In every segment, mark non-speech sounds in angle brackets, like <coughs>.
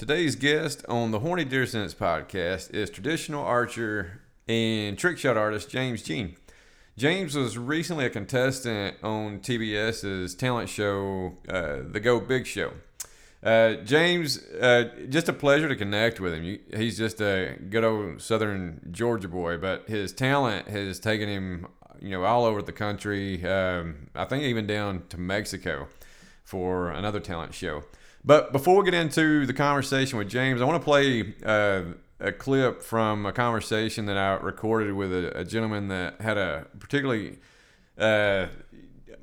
Today's guest on the Horny Deer Sense podcast is traditional archer and trick shot artist James Jean. James was recently a contestant on TBS's talent show, uh, The Go Big Show. Uh, James, uh, just a pleasure to connect with him. He's just a good old Southern Georgia boy, but his talent has taken him, you know, all over the country. Um, I think even down to Mexico for another talent show. But before we get into the conversation with James, I want to play uh, a clip from a conversation that I recorded with a, a gentleman that had a particularly uh,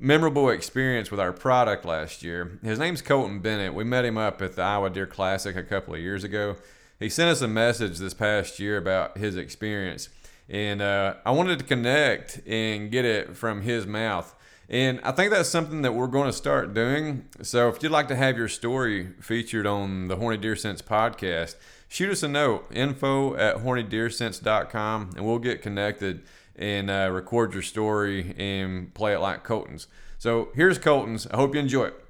memorable experience with our product last year. His name's Colton Bennett. We met him up at the Iowa Deer Classic a couple of years ago. He sent us a message this past year about his experience, and uh, I wanted to connect and get it from his mouth. And I think that's something that we're going to start doing. So if you'd like to have your story featured on the Horny Deer Sense podcast, shoot us a note info at hornydeersense.com and we'll get connected and uh, record your story and play it like Colton's. So here's Colton's. I hope you enjoy it.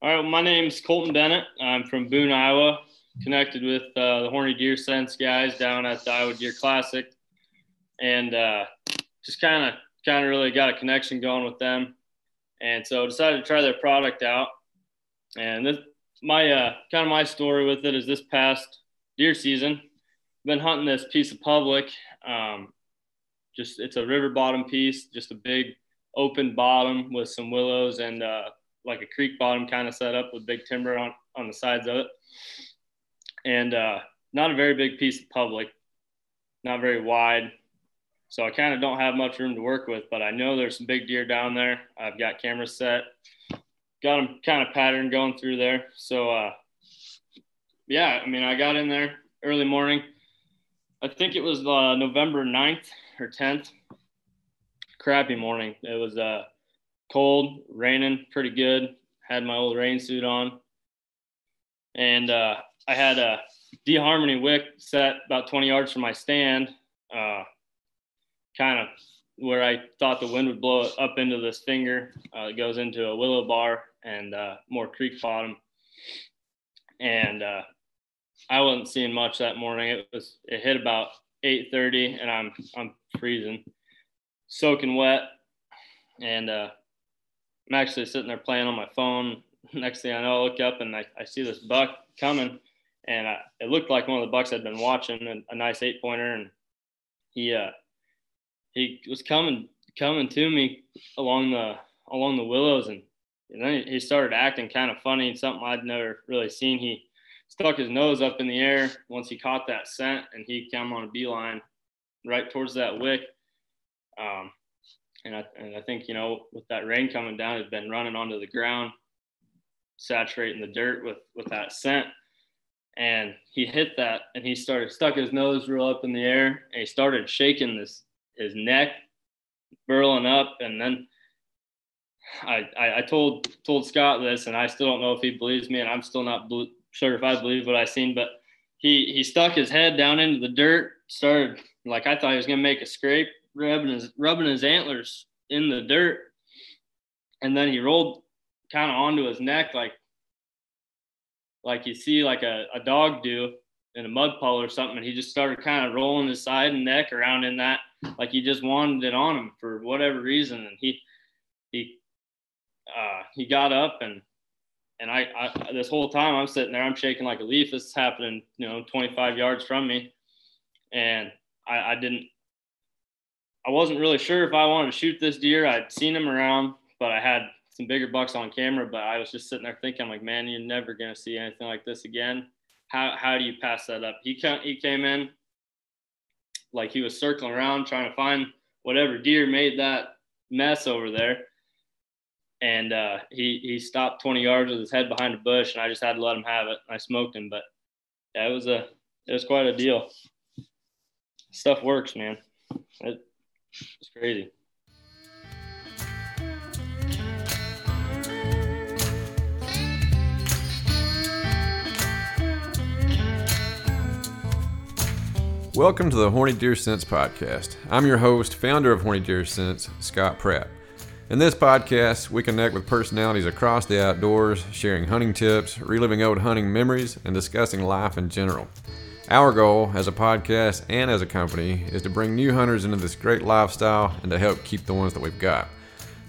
All right, well, my name's Colton Bennett. I'm from Boone, Iowa. Connected with uh, the Horny Deer Sense guys down at the Iowa Deer Classic, and uh, just kind of, kind of really got a connection going with them, and so decided to try their product out. And this, my uh, kind of my story with it is this past deer season, been hunting this piece of public. Um, just it's a river bottom piece, just a big open bottom with some willows and uh, like a creek bottom kind of set up with big timber on, on the sides of it. And uh, not a very big piece of public, not very wide. So I kind of don't have much room to work with, but I know there's some big deer down there. I've got cameras set, got them kind of pattern going through there. So, uh, yeah, I mean, I got in there early morning. I think it was uh, November 9th or 10th. Crappy morning. It was uh, cold, raining pretty good. Had my old rain suit on. And uh, I had a D-Harmony wick set about 20 yards from my stand, uh, kind of where I thought the wind would blow it up into this finger. Uh, it goes into a willow bar and uh, more creek bottom. And uh, I wasn't seeing much that morning. It was it hit about 8:30, and I'm I'm freezing, soaking wet, and uh, I'm actually sitting there playing on my phone. <laughs> Next thing I know, I look up and I, I see this buck coming, and I, it looked like one of the bucks I'd been watching, a, a nice eight pointer, and he uh, he was coming coming to me along the along the willows, and, and then he started acting kind of funny, something I'd never really seen. He stuck his nose up in the air once he caught that scent and he came on a beeline right towards that wick. Um, and I, and I think, you know, with that rain coming down, it'd been running onto the ground, saturating the dirt with, with that scent. And he hit that and he started stuck his nose real up in the air and he started shaking this, his neck, burling up. And then I, I, I told, told Scott this and I still don't know if he believes me and I'm still not sure if I believe what I seen, but he he stuck his head down into the dirt, started like I thought he was gonna make a scrape, rubbing his rubbing his antlers in the dirt, and then he rolled kind of onto his neck like like you see like a, a dog do in a mud puddle or something, and he just started kind of rolling his side and neck around in that like he just wanted it on him for whatever reason, and he he uh, he got up and and I, I, this whole time I'm sitting there, I'm shaking like a leaf. This is happening, you know, 25 yards from me, and I, I didn't. I wasn't really sure if I wanted to shoot this deer. I'd seen him around, but I had some bigger bucks on camera. But I was just sitting there thinking, like, man, you're never gonna see anything like this again. How how do you pass that up? He came, he came in like he was circling around trying to find whatever deer made that mess over there and uh, he he stopped 20 yards with his head behind a bush, and I just had to let him have it. I smoked him, but yeah, it was a it was quite a deal. Stuff works, man. It, it's crazy. Welcome to the Horny Deer Sense podcast. I'm your host, founder of Horny Deer Sense, Scott Pratt. In this podcast, we connect with personalities across the outdoors, sharing hunting tips, reliving old hunting memories, and discussing life in general. Our goal as a podcast and as a company is to bring new hunters into this great lifestyle and to help keep the ones that we've got.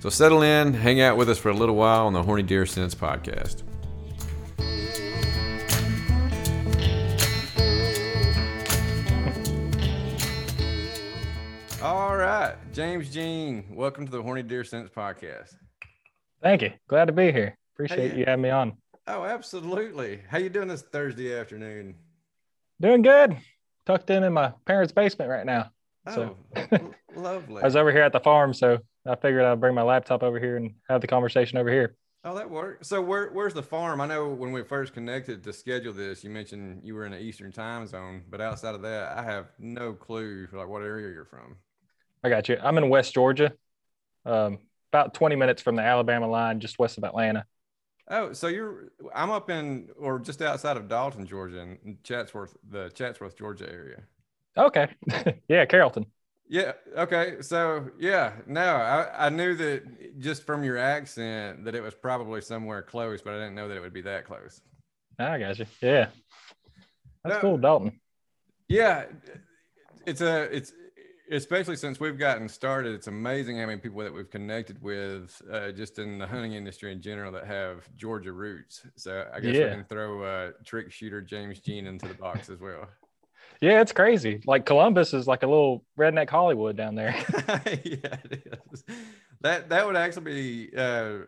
So settle in, hang out with us for a little while on the Horny Deer Sense podcast. Right, James Jean, welcome to the Horny Deer Sense podcast. Thank you. Glad to be here. Appreciate Hey. you having me on. Oh, absolutely. How you doing this Thursday afternoon? Doing good. Tucked in in my parents' basement right now. Oh, <laughs> So- lovely. I was over here at the farm, so I figured I'd bring my laptop over here and have the conversation over here. Oh, that works. So where where's the farm? I know when we first connected to schedule this, you mentioned you were in the Eastern time zone, but outside of that, I have no clue like what area you're from. I got you. I'm in West Georgia, um, about 20 minutes from the Alabama line, just west of Atlanta. Oh, so you're I'm up in or just outside of Dalton, Georgia, in Chatsworth, the Chatsworth, Georgia area. Okay. <laughs> yeah, Carrollton. Yeah. Okay. So yeah, no, I, I knew that just from your accent that it was probably somewhere close, but I didn't know that it would be that close. I got you. Yeah. That's No. cool, Dalton. Yeah, it's a it's especially since we've gotten started. It's amazing how many people that we've connected with uh, just in the hunting industry in general that have Georgia roots. So I guess we can throw uh, trick shooter James Jean into the box as well. <laughs> Yeah, it's crazy. Like Columbus is like a little redneck Hollywood down there. <laughs> yeah, it is. That that would actually be. Uh,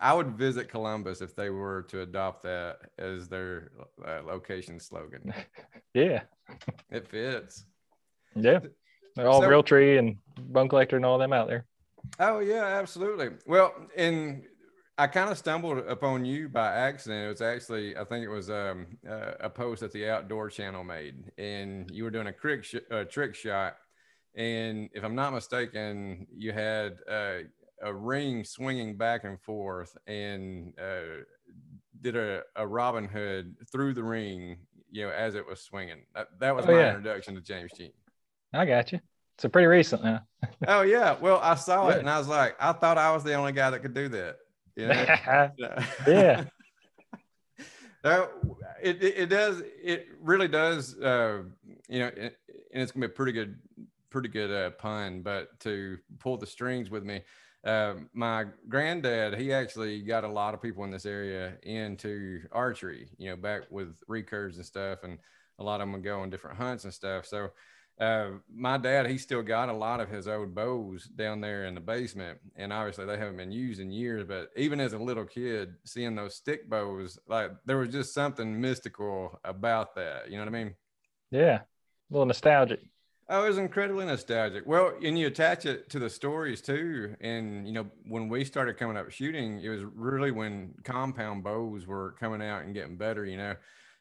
I would visit Columbus if they were to adopt that as their uh, location slogan. <laughs> yeah. It fits. Yeah. They're all So- Realtree and bone collector and all them out there. Oh yeah, absolutely. Well, and I kind of stumbled upon you by accident. It was actually, I think it was um, uh, a post that the Outdoor Channel made, and you were doing a trick sh- uh, trick shot, and if I'm not mistaken, you had uh, a ring swinging back and forth, and uh, did a, a Robin Hood through the ring, you know, as it was swinging. That, that was Oh, my yeah. introduction to James Jean. I got you. So pretty recent now. <laughs> Oh yeah, well I saw it and I was like, I thought I was the only guy that could do that. You know? <laughs> Yeah. Yeah. <laughs> Uh, it, it, it does. It really does. Uh, you know, and and it's gonna be a pretty good, pretty good uh, pun. But to pull the strings with me, uh, my granddad, he actually got a lot of people in this area into archery. You know, back with recurves and stuff, and a lot of them would go on different hunts and stuff. So. Uh, my dad, he still got a lot of his old bows down there in the basement, and obviously they haven't been used in years. But even as a little kid, seeing those stick bows, like there was just something mystical about that. You know what I mean? Yeah. A little nostalgic. Oh, it was incredibly nostalgic. Well, and you attach it to the stories too. And you know, when we started coming up shooting, it was really when compound bows were coming out and getting better. You know,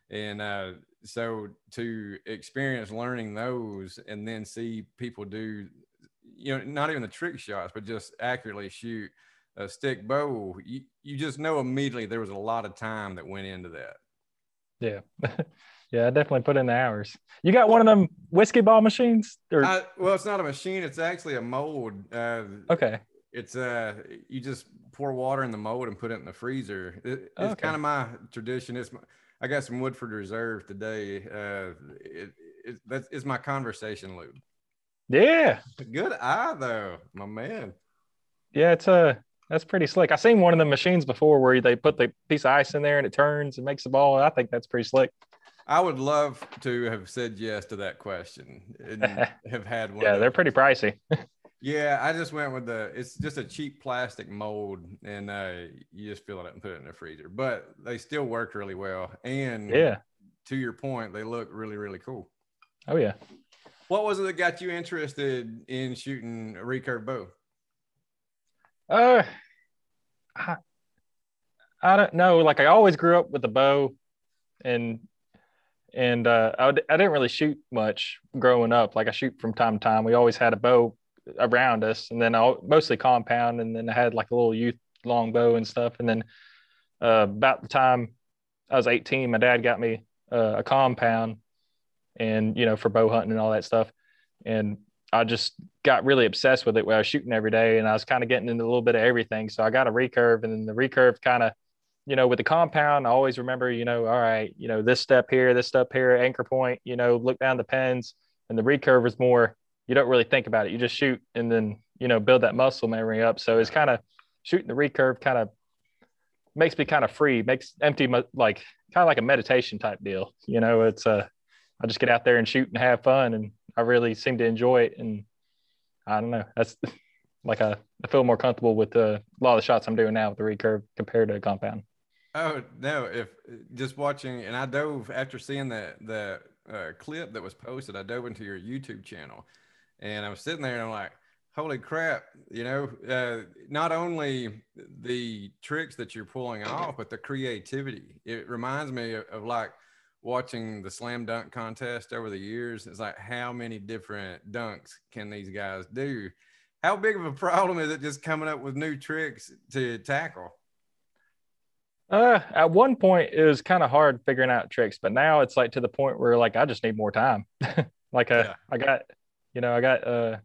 and uh, so to experience learning those and then see people do, you know, not even the trick shots, but just accurately shoot a stick bow, you, you just know immediately there was a lot of time that went into that. Yeah. <laughs> yeah, I definitely put in the hours. You got one of them whiskey ball machines? Or I, well, it's not a machine; it's actually a mold. Uh, okay. It's uh, you just pour water in the mold and put it in the freezer. It, it's Okay. kind of my tradition. It's my, I got some Woodford Reserve today. Uh, it, it that's it's my conversation loop. Yeah. Good eye though, my man. Yeah, it's uh that's pretty slick. I seen one of the machines before where they put the piece of ice in there and it turns and makes the ball. I think that's pretty slick. I would love to have said yes to that question and <laughs> have had one. Yeah, they're pretty pricey. <laughs> Yeah, I just went with the. It's just a cheap plastic mold, and uh, you just fill it up and put it in the freezer. But they still worked really well, and Yeah. to your point, they look really really cool. Oh yeah. What was it that got you interested in shooting a recurve bow? Uh I, I don't know. Like I always grew up with a bow and and uh I didn't really shoot much growing up. Like I shoot from time to time. We always had a bow around us and then I mostly compound and then I had like a little youth long bow and stuff. And then uh about the time I was 18, my dad got me uh, a compound and you know for bow hunting and all that stuff. And I just got really obsessed with it where I was shooting every day and I was kind of getting into a little bit of everything. So I got a recurve and then the recurve kind of, you know, with the compound, I always remember, you know, all right, you know, this step here, this step here, anchor point, you know, look down the pins. And the recurve is more, you don't really think about it. You just shoot and then, you know, build that muscle memory up. So it's kind of shooting the recurve kind of makes me kind of free, makes empty, like kind of like a meditation type deal. You know, it's a, uh, I just get out there and shoot and have fun. And I really seem to enjoy it. And I don't know, that's <laughs> like I feel more comfortable with uh, a lot of the shots I'm doing now with the recurve compared to a compound. Oh no! If just watching, and I dove after seeing that the uh, clip that was posted, I dove into your YouTube channel, and I was sitting there and I'm like, holy crap you know uh, not only the tricks that you're pulling off but the creativity. It reminds me of, of, like watching the slam dunk contest over the years. It's like how many different dunks can these guys do? How big of a problem is it just coming up with new tricks to tackle? Uh at one point it was kind of hard figuring out tricks but now it's like to the point where like i just need more time. <laughs> Like uh, yeah. i got you know i got uh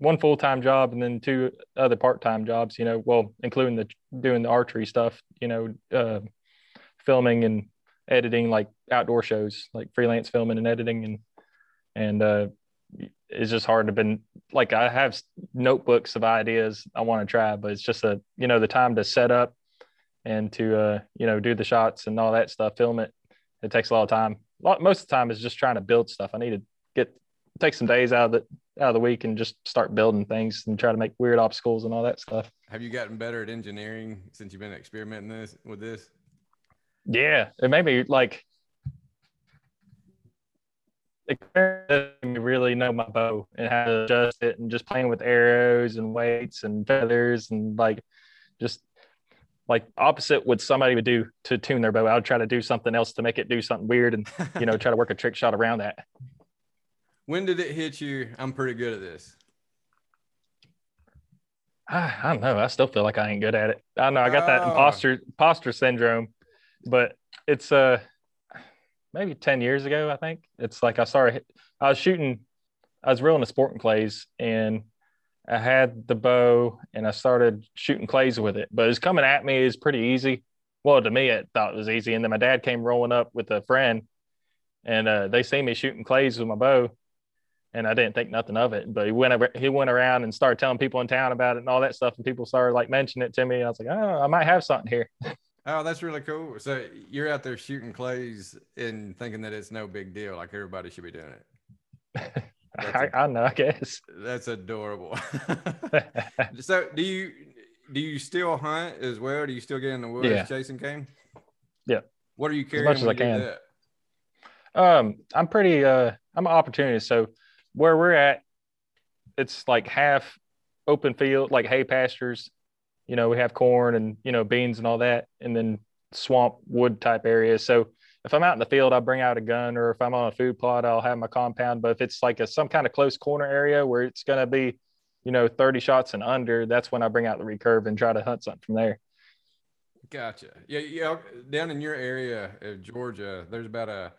one full time job and then two other part time jobs. You know, well, including the doing the archery stuff. You know, uh, filming and editing like outdoor shows, like freelance filming and editing, and and uh, it's just hard to been like I have notebooks of ideas I want to try, but it's just a you know the time to set up and to uh, you know do the shots and all that stuff, film it. It takes a lot of time. Lot Most of the time is just trying to build stuff. I need to get take some days out of the out of the week and just start building things and try to make weird obstacles and all that stuff. Have you gotten better at engineering since you've been experimenting this with this? Yeah, it made me like really know my bow and how to adjust it and just playing with arrows and weights and feathers and like just like opposite what somebody would do to tune their bow. I would try to do something else to make it do something weird and you know <laughs> try to work a trick shot around that. When did it hit you? I'm pretty good at this. I, I don't know. I still feel like I ain't good at it. I know I got that oh. imposter imposter syndrome, but it's uh maybe 10 years ago, I think. It's like I started I was shooting, I was reeling the sporting clays and I had the bow and I started shooting clays with it. But it was coming at me is pretty easy. Well, to me, it thought it was easy. And then my dad came rolling up with a friend and uh, they see me shooting clays with my bow and I didn't think nothing of it. But he went he went around and started telling people in town about it and all that stuff, and people started like mentioning it to me. I was like, oh, I might have something here. <laughs> Oh, that's really cool. So you're out there shooting clays and thinking that it's no big deal, like everybody should be doing it. <laughs> I, I know, I guess. That's adorable. <laughs> so do you do you still hunt as well? Do you still get in the woods yeah. chasing game? Yeah. What are you carrying? As much as I can. Um, I'm pretty uh I'm an opportunist, so where we're at, it's like half open field, like hay pastures. You know, we have corn and you know beans and all that, and then swamp wood type areas. So if I'm out in the field, I'll bring out a gun, or if I'm on a food plot, I'll have my compound. But if it's like a some kind of close corner area where it's going to be, you know, 30 shots and under, that's when I bring out the recurve and try to hunt something from there. Gotcha. Yeah, yeah. Down in your area of Georgia, there's about a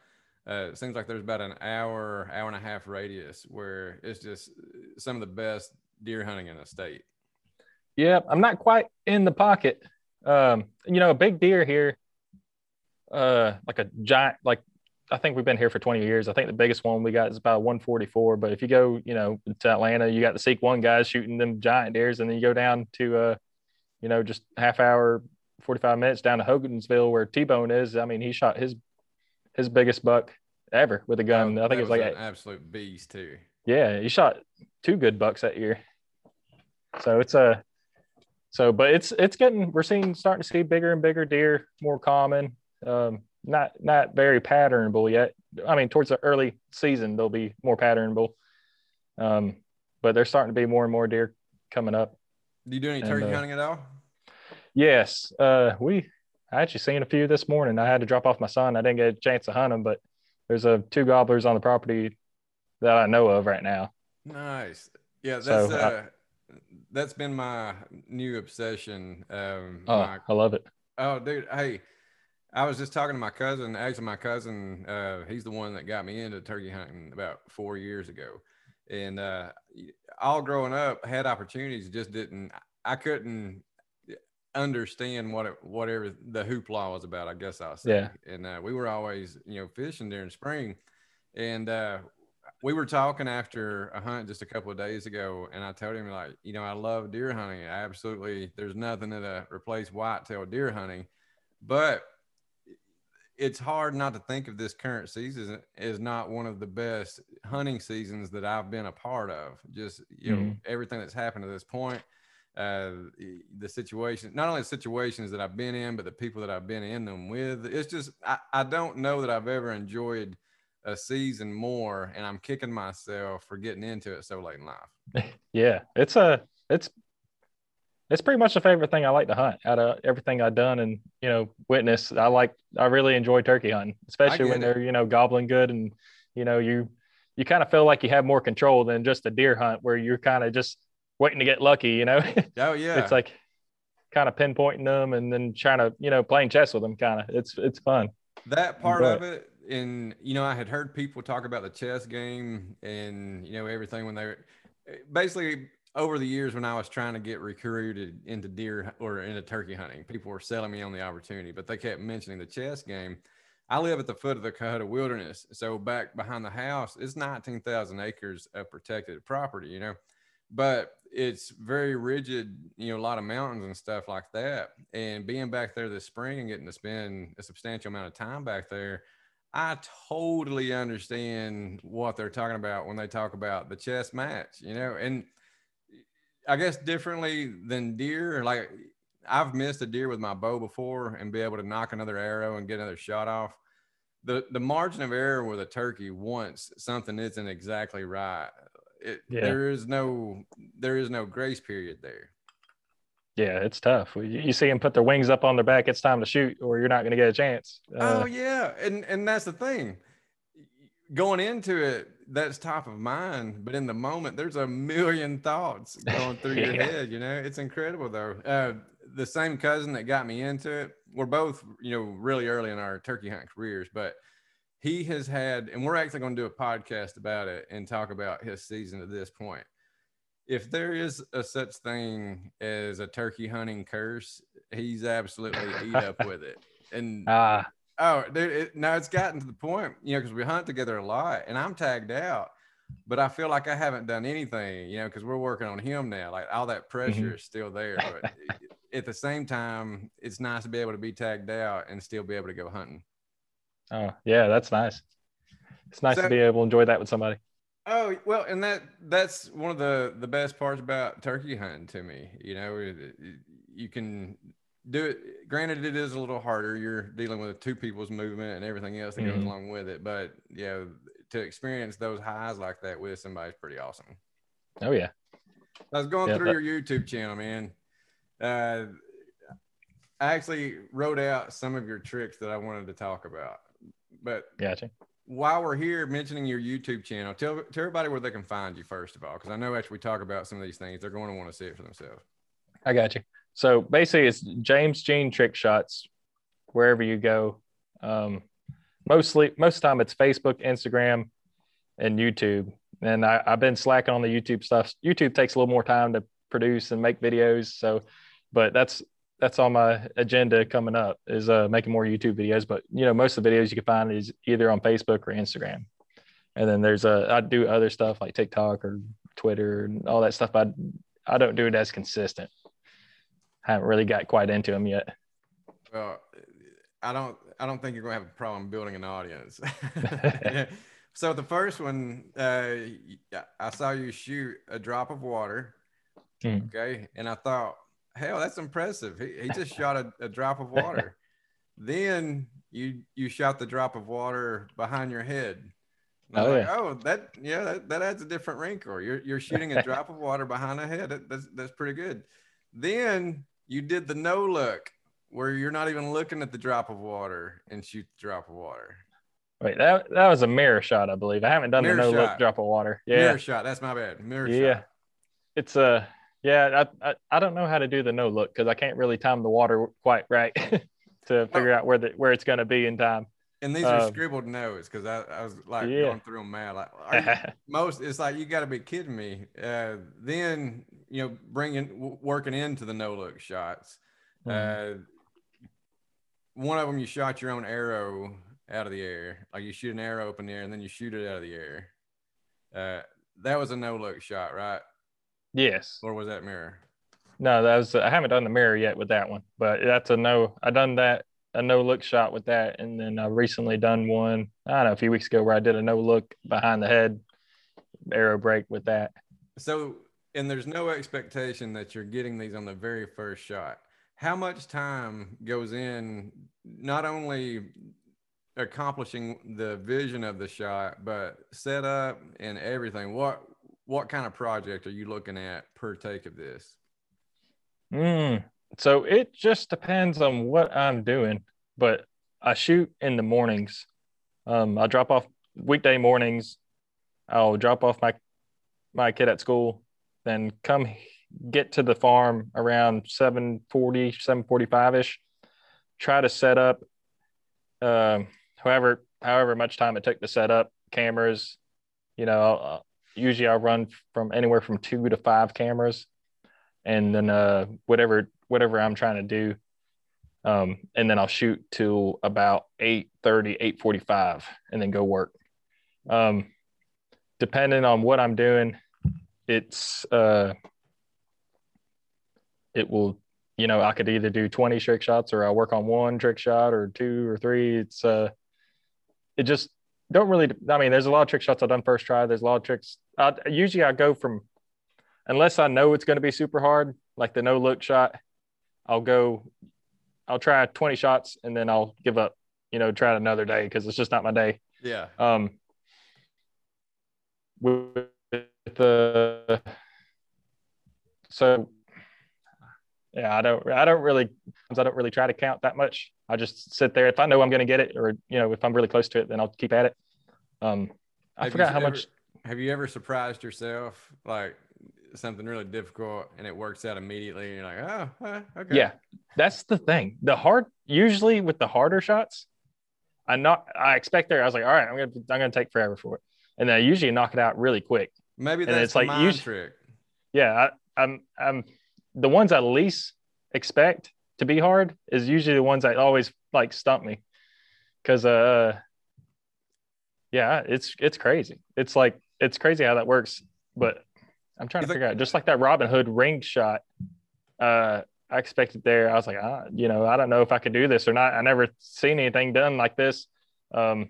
uh, it seems like there's about an hour, hour and a half radius where it's just some of the best deer hunting in the state. Yeah, I'm not quite in the pocket. Um, you know, a big deer here, uh, like a giant, like I think we've been here for 20 years. I think the biggest one we got is about 144. But if you go, you know, to Atlanta, you got the Seek One guys shooting them giant deers, and then you go down to, uh, you know, just half hour, 45 minutes down to Hogansville where T Bone is. I mean, he shot his his biggest buck ever with a gun. Oh, I think it was, like an absolute beast too. Yeah, he shot two good bucks that year. So it's a so, but it's it's getting we're seeing starting to see bigger and bigger deer, more common. Um, not not very patternable yet. I mean, towards the early season, they'll be more patternable. Um, but there's starting to be more and more deer coming up. Do you do any turkey and, uh, hunting at all? Yes, uh, we I actually seen a few this morning. I had to drop off my son. I didn't get a chance to hunt them, but there's a two gobblers on the property that I know of right now. Nice. Yeah, that's so, uh, I, that's been my new obsession. Um, oh, my, I love it. Oh, dude, hey, I was just talking to my cousin. Actually, my cousin, uh, he's the one that got me into turkey hunting about four years ago, and uh, all growing up had opportunities, just didn't. I couldn't understand what it, whatever the hoopla was about. I guess I'll say. Yeah. And uh, we were always, you know, fishing during spring, and uh, we were talking after a hunt just a couple of days ago, and I told him like, you know, I love deer hunting. I absolutely, there's nothing that uh, replace whitetail deer hunting, but it's hard not to think of this current season as not one of the best hunting seasons that I've been a part of. Just you know, Mhm. everything that's happened to this point, uh, the situation, not only the situations that I've been in, but the people that I've been in them with. It's just I, I don't know that I've ever enjoyed a season more, and I'm kicking myself for getting into it so late in life. <laughs> Yeah, it's a it's it's pretty much the favorite thing I like to hunt out of everything I've done and you know witness. I like I really enjoy turkey hunting, especially when it. they're you know gobbling good and you know you you kind of feel like you have more control than just a deer hunt where you're kind of just waiting to get lucky. You know, <laughs> Oh yeah, it's like kind of pinpointing them and then trying to you know playing chess with them. Kind of it's it's fun. that part But- of it and you know i had heard people talk about the chess game and you know everything when they were basically over the years when i was trying to get recruited into deer or into turkey hunting people were selling me on the opportunity but they kept mentioning the chess game i live at the foot of the Cohutta wilderness so back behind the house it's 19000 acres of protected property you know but it's very rigid, you know, a lot of mountains and stuff like that. And being back there this spring and getting to spend a substantial amount of time back there, I totally understand what they're talking about when they talk about the chess match, you know, and I guess differently than deer, like I've missed a deer with my bow before and be able to nock another arrow and get another shot off. The the margin of error with a turkey once something isn't exactly right. It, Yeah. There is no there is no grace period there. Yeah, it's tough. You see them put their wings up on their back. It's time to shoot, or you're not going to get a chance. oh Uh, yeah, and and that's the thing. Going into it, that's top of mind, but in the moment, there's a million thoughts <laughs> going through your head. You know, it's incredible though. Uh, the same cousin that got me into it, we're both you know really early in our turkey hunt careers, but he has had, and we're actually going to do a podcast about it and talk about his season to this point. If there is a such thing as a turkey hunting curse, he's absolutely eat up <laughs> with it. And ah, Oh, dude, it, now it's gotten to the point, you know, because we hunt together a lot and I'm tagged out, but I feel like I haven't done anything, you know, because we're working on him now. Like all that pressure is still there. But <laughs> at the same time, it's nice to be able to be tagged out and still be able to go hunting. Oh, yeah, that's nice. It's nice So- to be able to enjoy that with somebody. Oh well, and that that's one of the the best parts about turkey hunting to me. You know, it- it- you can do it. Granted, it is a little harder. You're dealing with two people's movement and everything else that goes Mhm. along with it. But yeah, to experience those highs like that with somebody is pretty awesome. Oh yeah, I was going Yeah, through your YouTube channel, man. Uh, I actually wrote out some of your tricks that I wanted to talk about. But gotcha. while we're here mentioning your YouTube channel, tell, tell everybody where they can find you first of all, because I know after we talk about some of these things, they're going to want to see it for themselves. I got you. So basically, it's James Jean Trick Shots wherever you go. Um, mostly, most of the time, it's Facebook, Instagram, and YouTube. And I, I've been slacking on the YouTube stuff. YouTube takes a little more time to produce and make videos. So, but that's that's on my agenda coming up is uh, making more YouTube videos. But you know, most of the videos you can find is either on Facebook or Instagram. And then there's a I do other stuff like TikTok or Twitter and all that stuff. But I, I don't do it as consistent I haven't really got quite into them yet. Well, I don't, I don't think you're going to have a problem building an audience. <laughs> <laughs> so the first one, uh, I saw you shoot a drop of water. Hmm. Okay, and I thought, hell, that's impressive. He, he just shot a, a drop of <laughs> water. then you you shot the drop of water behind your head. Oh, like, yeah. oh, that yeah, that, that adds a different wrinkle. You're you're shooting a <laughs> drop of water behind a head. That, that's that's pretty good. Then you did the no look, where you're not even looking at the drop of water and shoot the drop of water. Wait, that that was a mirror shot, I believe. I haven't done Mirror the no look drop of water. Yeah, Mirror shot. That's my bad. Mirror shot. yeah. shot. It's a yeah. I, I I don't know how to do the no look because I can't really time the water quite right <laughs> to figure out where the where it's going to be in time. And these are Um, scribbled notes because I, I was like Yeah. going through them mad. Like you- <laughs> most, it's like you got to be kidding me. Uh, then you know, bringing w- working into the no look shots. Mhm. Uh, one of them, you shot your own arrow out of the air. Like you shoot an arrow up in the air and then you shoot it out of the air. Uh, that was a no look shot, right? Yes. Or was that mirror? No, that was I haven't done the mirror yet with that one, but that's a no. I done that a no look shot with that, and then I recently done one. I don't know a few weeks ago where I did a no look behind the head arrow break with that. So, and there's no expectation that you're getting these on the very first shot. How much time goes in not only accomplishing the vision of the shot, but setup and everything? What what kind of project are you looking at per take of this? Mm. So it just depends on what I'm doing, but I shoot in the mornings. Um, I drop off weekday mornings. I'll drop off my my kid at school, then come get to the farm around 740, 745 ish. Try to set up, um, however, however much time it took to set up cameras. You know, I'll, usually I run from anywhere from two to five cameras. And then uh whatever whatever i'm trying to do um and then i'll shoot till about 8 845 and then go work. Um depending on what i'm doing it's uh it will you know i could either do 20 trick shots or i'll work on one trick shot or two or three. It's uh it just don't really i mean there's a lot of trick shots i've done first try there's a lot of tricks I, usually i go from unless I know it's going to be super hard, like the no look shot, I'll go, I'll try 20 shots and then I'll give up, you know, try it another day because it's just not my day. Yeah. Um, with the, so yeah, I don't, I don't really, I don't really try to count that much. I just sit there. If I know I'm going to get it or, you know, if I'm really close to it, then I'll keep at it. Um, I Have forgot how ever- much, Have you ever surprised yourself like something really difficult and it works out immediately? And you're like, oh, huh, okay. Yeah, that's the thing. The hard usually with the harder shots, I not I expect there. I was like, all right, I'm gonna I'm gonna take forever for it, and then I usually knock it out really quick. Maybe And that's it's the like mind usu- trick. Yeah, I, I'm I'm the ones I least expect to be hard is usually the ones that always like stump me, because uh, yeah, it's it's crazy. It's like it's crazy how that works, but I'm trying to figure out just like that Robin Hood ring shot. Uh, I expected there. I was like, ah, you know, I don't know if I could do this or not. I never seen anything done like this. Um,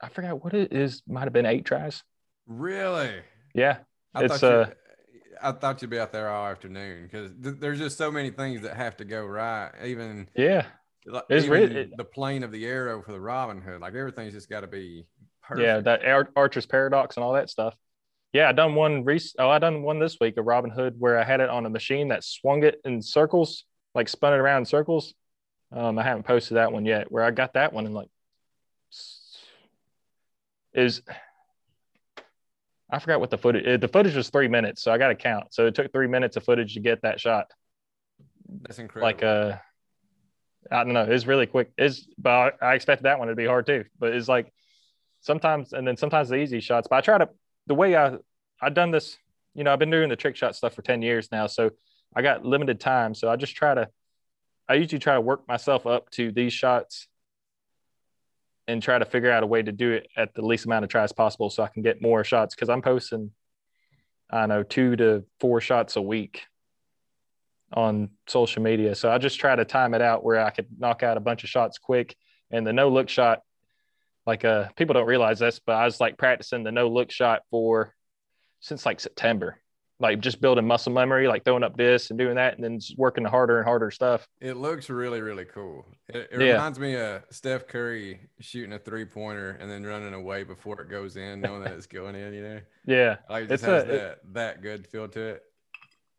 I forgot what it is. Might have been eight tries. Really? Yeah, I It's, you, I thought you'd be out there all afternoon because th- there's just so many things that have to go right. Even, yeah, like, It's even really- the plane of the arrow for the Robin Hood, like everything's just got to be perfect. yeah. That Ar- Archer's paradox and all that stuff. Yeah, I done one. Rec- oh, I done one this week, a Robin Hood, where I had it on a machine that swung it in circles, like spun it around in circles. Um, I haven't posted that one yet. Where I got that one and like is I forgot what the footage. The footage was three minutes, so I got to count. So it took three minutes of footage to get that shot. That's incredible. Like uh, I don't know. It's really quick. Is but I I expected that one to be hard too. But it's like sometimes, and then sometimes the easy shots. But I try to the way I I've done this. You know, I've been doing the trick shot stuff for ten years now, so I got limited time. So I just try to. I usually try to work myself up to these shots and try to figure out a way to do it at the least amount of tries possible so I can get more shots because I'm posting, I know, two to four shots a week on social media. So I just try to time it out where I could knock out a bunch of shots quick. And the no look shot, like uh people don't realize this, but I was like practicing the no look shot for since like September. Like just building muscle memory, like throwing up this and doing that, and then just working the harder and harder stuff. It looks really, really cool. It, it Yeah. reminds me of Steph Curry shooting a three pointer and then running away before it goes in, knowing that it's <laughs> going in. You know, Yeah. like it just It's has a- that that good feel to it.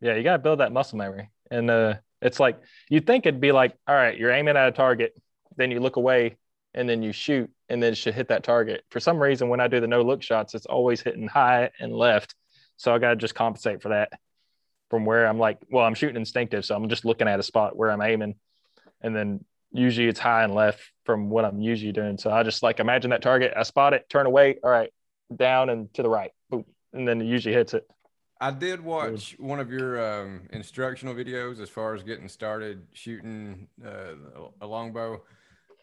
Yeah, you got to build that muscle memory. And uh, it's like you'd think it'd be like, all right, you're aiming at a target, then you look away and then you shoot and then it should hit that target. For some reason, when I do the no look shots, it's always hitting high and left. So I got to just compensate for that from where I'm like, well, I'm shooting instinctive. So I'm just looking at a spot where I'm aiming. And then usually it's high and left from what I'm usually doing. So I just like imagine that target, I spot it, turn away, all right, down and to the right, boom, and then it usually hits it. I did watch one of your um, instructional videos as far as getting started shooting uh, a longbow.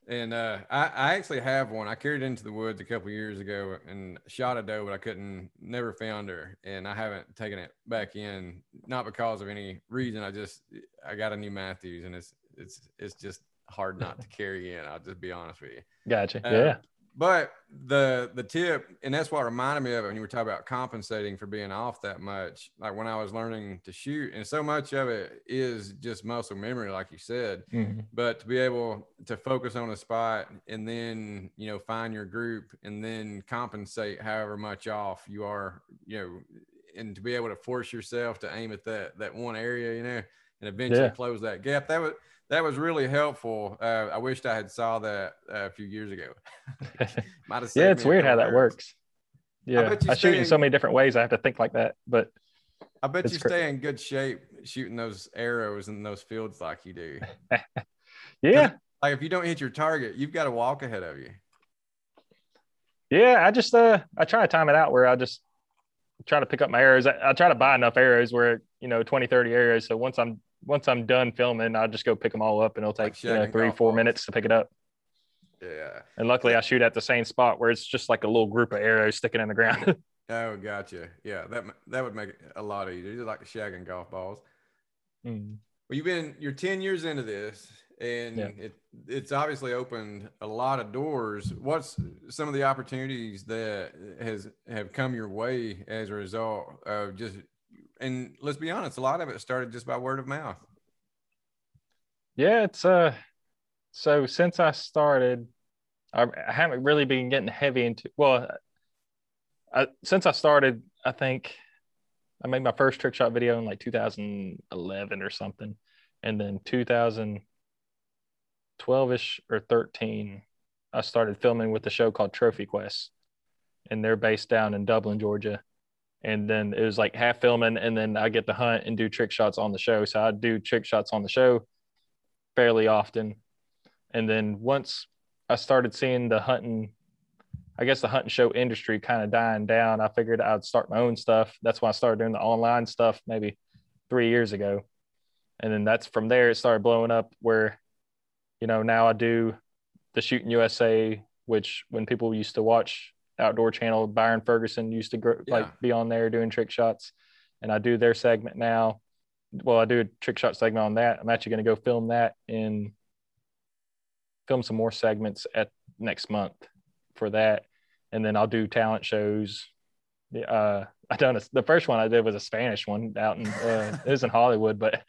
And uh, I, I, actually have one. I carried it into the woods a couple years ago and shot a doe, but I couldn't, never found her, and I haven't taken it back in. Not because of any reason. I just, I got a new Mathews and it's, it's, it's just hard not to <laughs> carry in. I'll just be honest with you. Gotcha. Uh, yeah. But the the tip, and that's what reminded me of it when you were talking about compensating for being off that much. Like when I was learning to shoot, and so much of it is just muscle memory, like you said. Mm-hmm. But to be able to focus on a spot and then you know find your group and then compensate however much off you are, you know, and to be able to force yourself to aim at that that one area, you know, and eventually yeah. close that gap. That was that was really helpful. Uh, I wished I had saw that uh, a few years ago. <laughs> <laughs> yeah, it's weird how that works. Yeah, I, I shoot in so many different ways. I have to think like that, but I bet you stay in good shape shooting those arrows in those fields like you do. <laughs> yeah, like if you don't hit your target, you've got to walk ahead of you. Yeah, I just uh I try to time it out where I just try to pick up my arrows. I, I try to buy enough arrows where you know 20, 30 arrows. So once I'm once I'm done filming, I'll just go pick them all up and it'll take you know, three, four balls. minutes to pick it up. Yeah. And luckily I shoot at the same spot where it's just like a little group of arrows sticking in the ground. <laughs> oh, gotcha. Yeah. That, that would make it a lot easier. You like shagging golf balls. Mm. Well, you've been, you're 10 years into this and yeah. it, it's obviously opened a lot of doors. What's some of the opportunities that has have come your way as a result of just and let's be honest, a lot of it started just by word of mouth. Yeah, it's uh so since I started, I, I haven't really been getting heavy into well I, since I started, I think I made my first trick shot video in like 2011 or something. And then 2012 ish or 13, I started filming with a show called Trophy Quest. And they're based down in Dublin, Georgia and then it was like half filming and then i get to hunt and do trick shots on the show. So i do trick shots on the show fairly often. And then once i started seeing the hunting i guess the hunting show industry kind of dying down i figured i'd start my own stuff. That's why i started doing the online stuff maybe three years ago. And then that's from there it started blowing up where you know now i do the shooting usa which when people used to watch outdoor channel. Byron Ferguson used to gr- yeah. like be on there doing trick shots, and I do their segment now. Well, I do a trick shot segment on that. I'm actually going to go film that and film some more segments at next month for that, and then I'll do talent shows. Uh, <laughs> I done a, the first one I did was a Spanish one out in uh, it was in Hollywood, but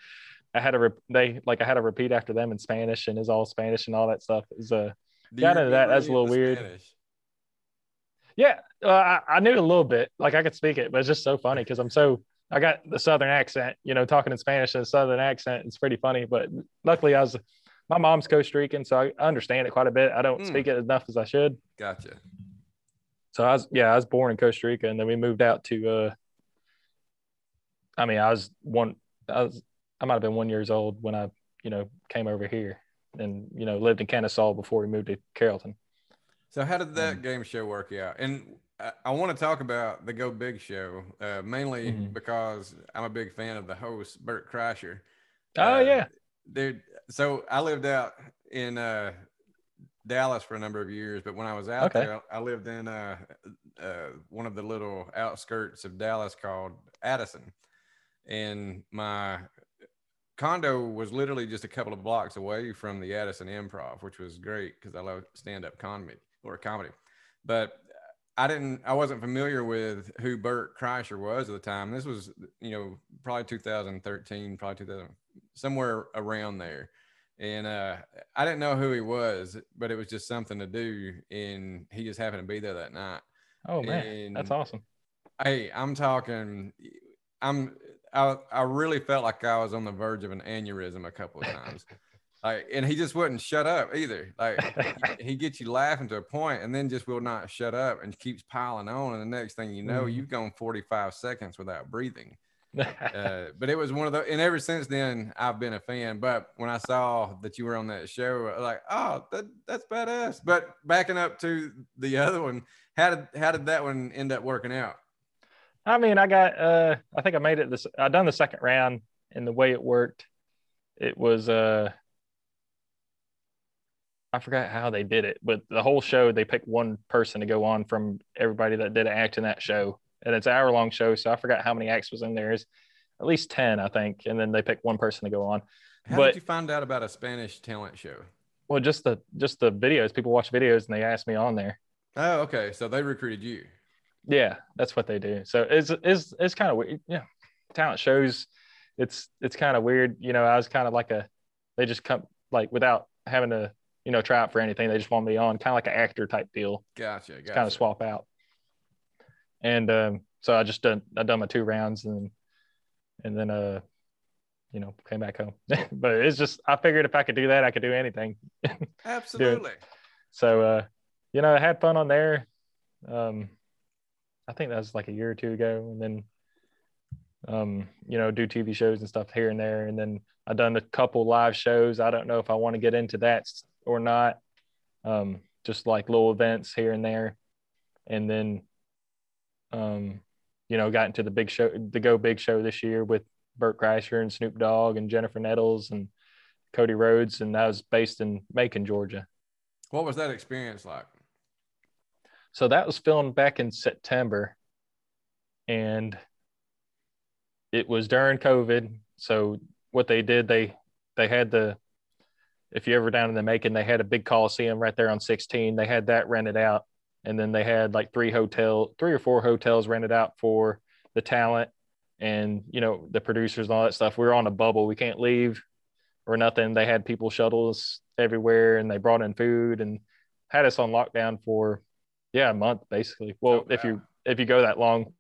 I had a re- they like I had a repeat after them in Spanish and it's all Spanish and all that stuff. Is a uh, got into that. That's a little weird. Spanish? Yeah, uh, I, I, knew a little bit. Like I could speak it, but it's just so funny because I'm so I got the southern accent. You know, talking in Spanish and southern accent. It's pretty funny. But luckily, I was my mom's Costa Rican, so I understand it quite a bit. I don't mm. speak it enough as I should. Gotcha. So I was yeah, I was born in Costa Rica, and then we moved out to. uh I mean, I was one. I was I might have been one years old when I you know came over here and you know lived in Kennesaw before we moved to Carrollton. So how did that mm. game show work out? And I, I want to talk about the Go Big show, uh, mainly mm-hmm. because I'm a big fan of the host Bert Kreischer. Oh uh, yeah, dude. So I lived out in uh, Dallas for a number of years, but when I was out okay. there, I lived in uh, uh, one of the little outskirts of Dallas called Addison, and my condo was literally just a couple of blocks away from the Addison Improv, which was great because I love stand-up comedy or comedy. But I didn't, I wasn't familiar with who Bert Kreischer was at the time. This was, you know, probably 2013, probably 2000, somewhere around there. And uh, I didn't know who he was, but it was just something to do. And he just happened to be there that night. Oh, man. And, that's awesome. Hey, I'm talking, I'm, I, I really felt like I was on the verge of an aneurysm a couple of times. <laughs> Like, and he just wouldn't shut up either. Like, <laughs> he gets you laughing to a point, and then just will not shut up and keeps piling on. And the next thing you know, mm. you've gone 45 seconds without breathing. <laughs> uh, but it was one of the, and ever since then I've been a fan. But when I saw that you were on that show, like, oh, that, that's badass. But backing up to the other one, how did how did that one end up working out? I mean, I got, uh, I think I made it this, I done the second round and the way it worked, it was, uh, I forgot how they did it, but the whole show they picked one person to go on from everybody that did an act in that show, and it's an hour long show. So I forgot how many acts was in there. Is at least ten, I think, and then they picked one person to go on. How but, did you find out about a Spanish talent show? Well, just the just the videos. People watch videos and they ask me on there. Oh, okay. So they recruited you. Yeah, that's what they do. So it's it's it's kind of weird. Yeah, talent shows. It's it's kind of weird. You know, I was kind of like a. They just come like without having to you know, try out for anything. They just want me on, kind of like an actor type deal. Gotcha. gotcha. Kind of swap out. And um, so I just done I done my two rounds and and then uh, you know, came back home. <laughs> but it's just I figured if I could do that, I could do anything. <laughs> Absolutely. so uh, you know, I had fun on there. Um, I think that was like a year or two ago, and then um, you know, do TV shows and stuff here and there, and then I done a couple live shows. I don't know if I want to get into that or not. Um, just like little events here and there, and then, um, you know, got into the big show, the Go Big show this year with Bert Kreischer and Snoop Dogg and Jennifer Nettles and Cody Rhodes, and that was based in Macon, Georgia. What was that experience like? So that was filmed back in September, and it was during COVID. So what they did, they they had the if you're ever down in the Macon, they had a big coliseum right there on 16. They had that rented out, and then they had like three hotel, three or four hotels rented out for the talent and you know the producers and all that stuff. We were on a bubble. We can't leave or nothing. They had people shuttles everywhere, and they brought in food and had us on lockdown for yeah a month basically. Well, oh, if you if you go that long.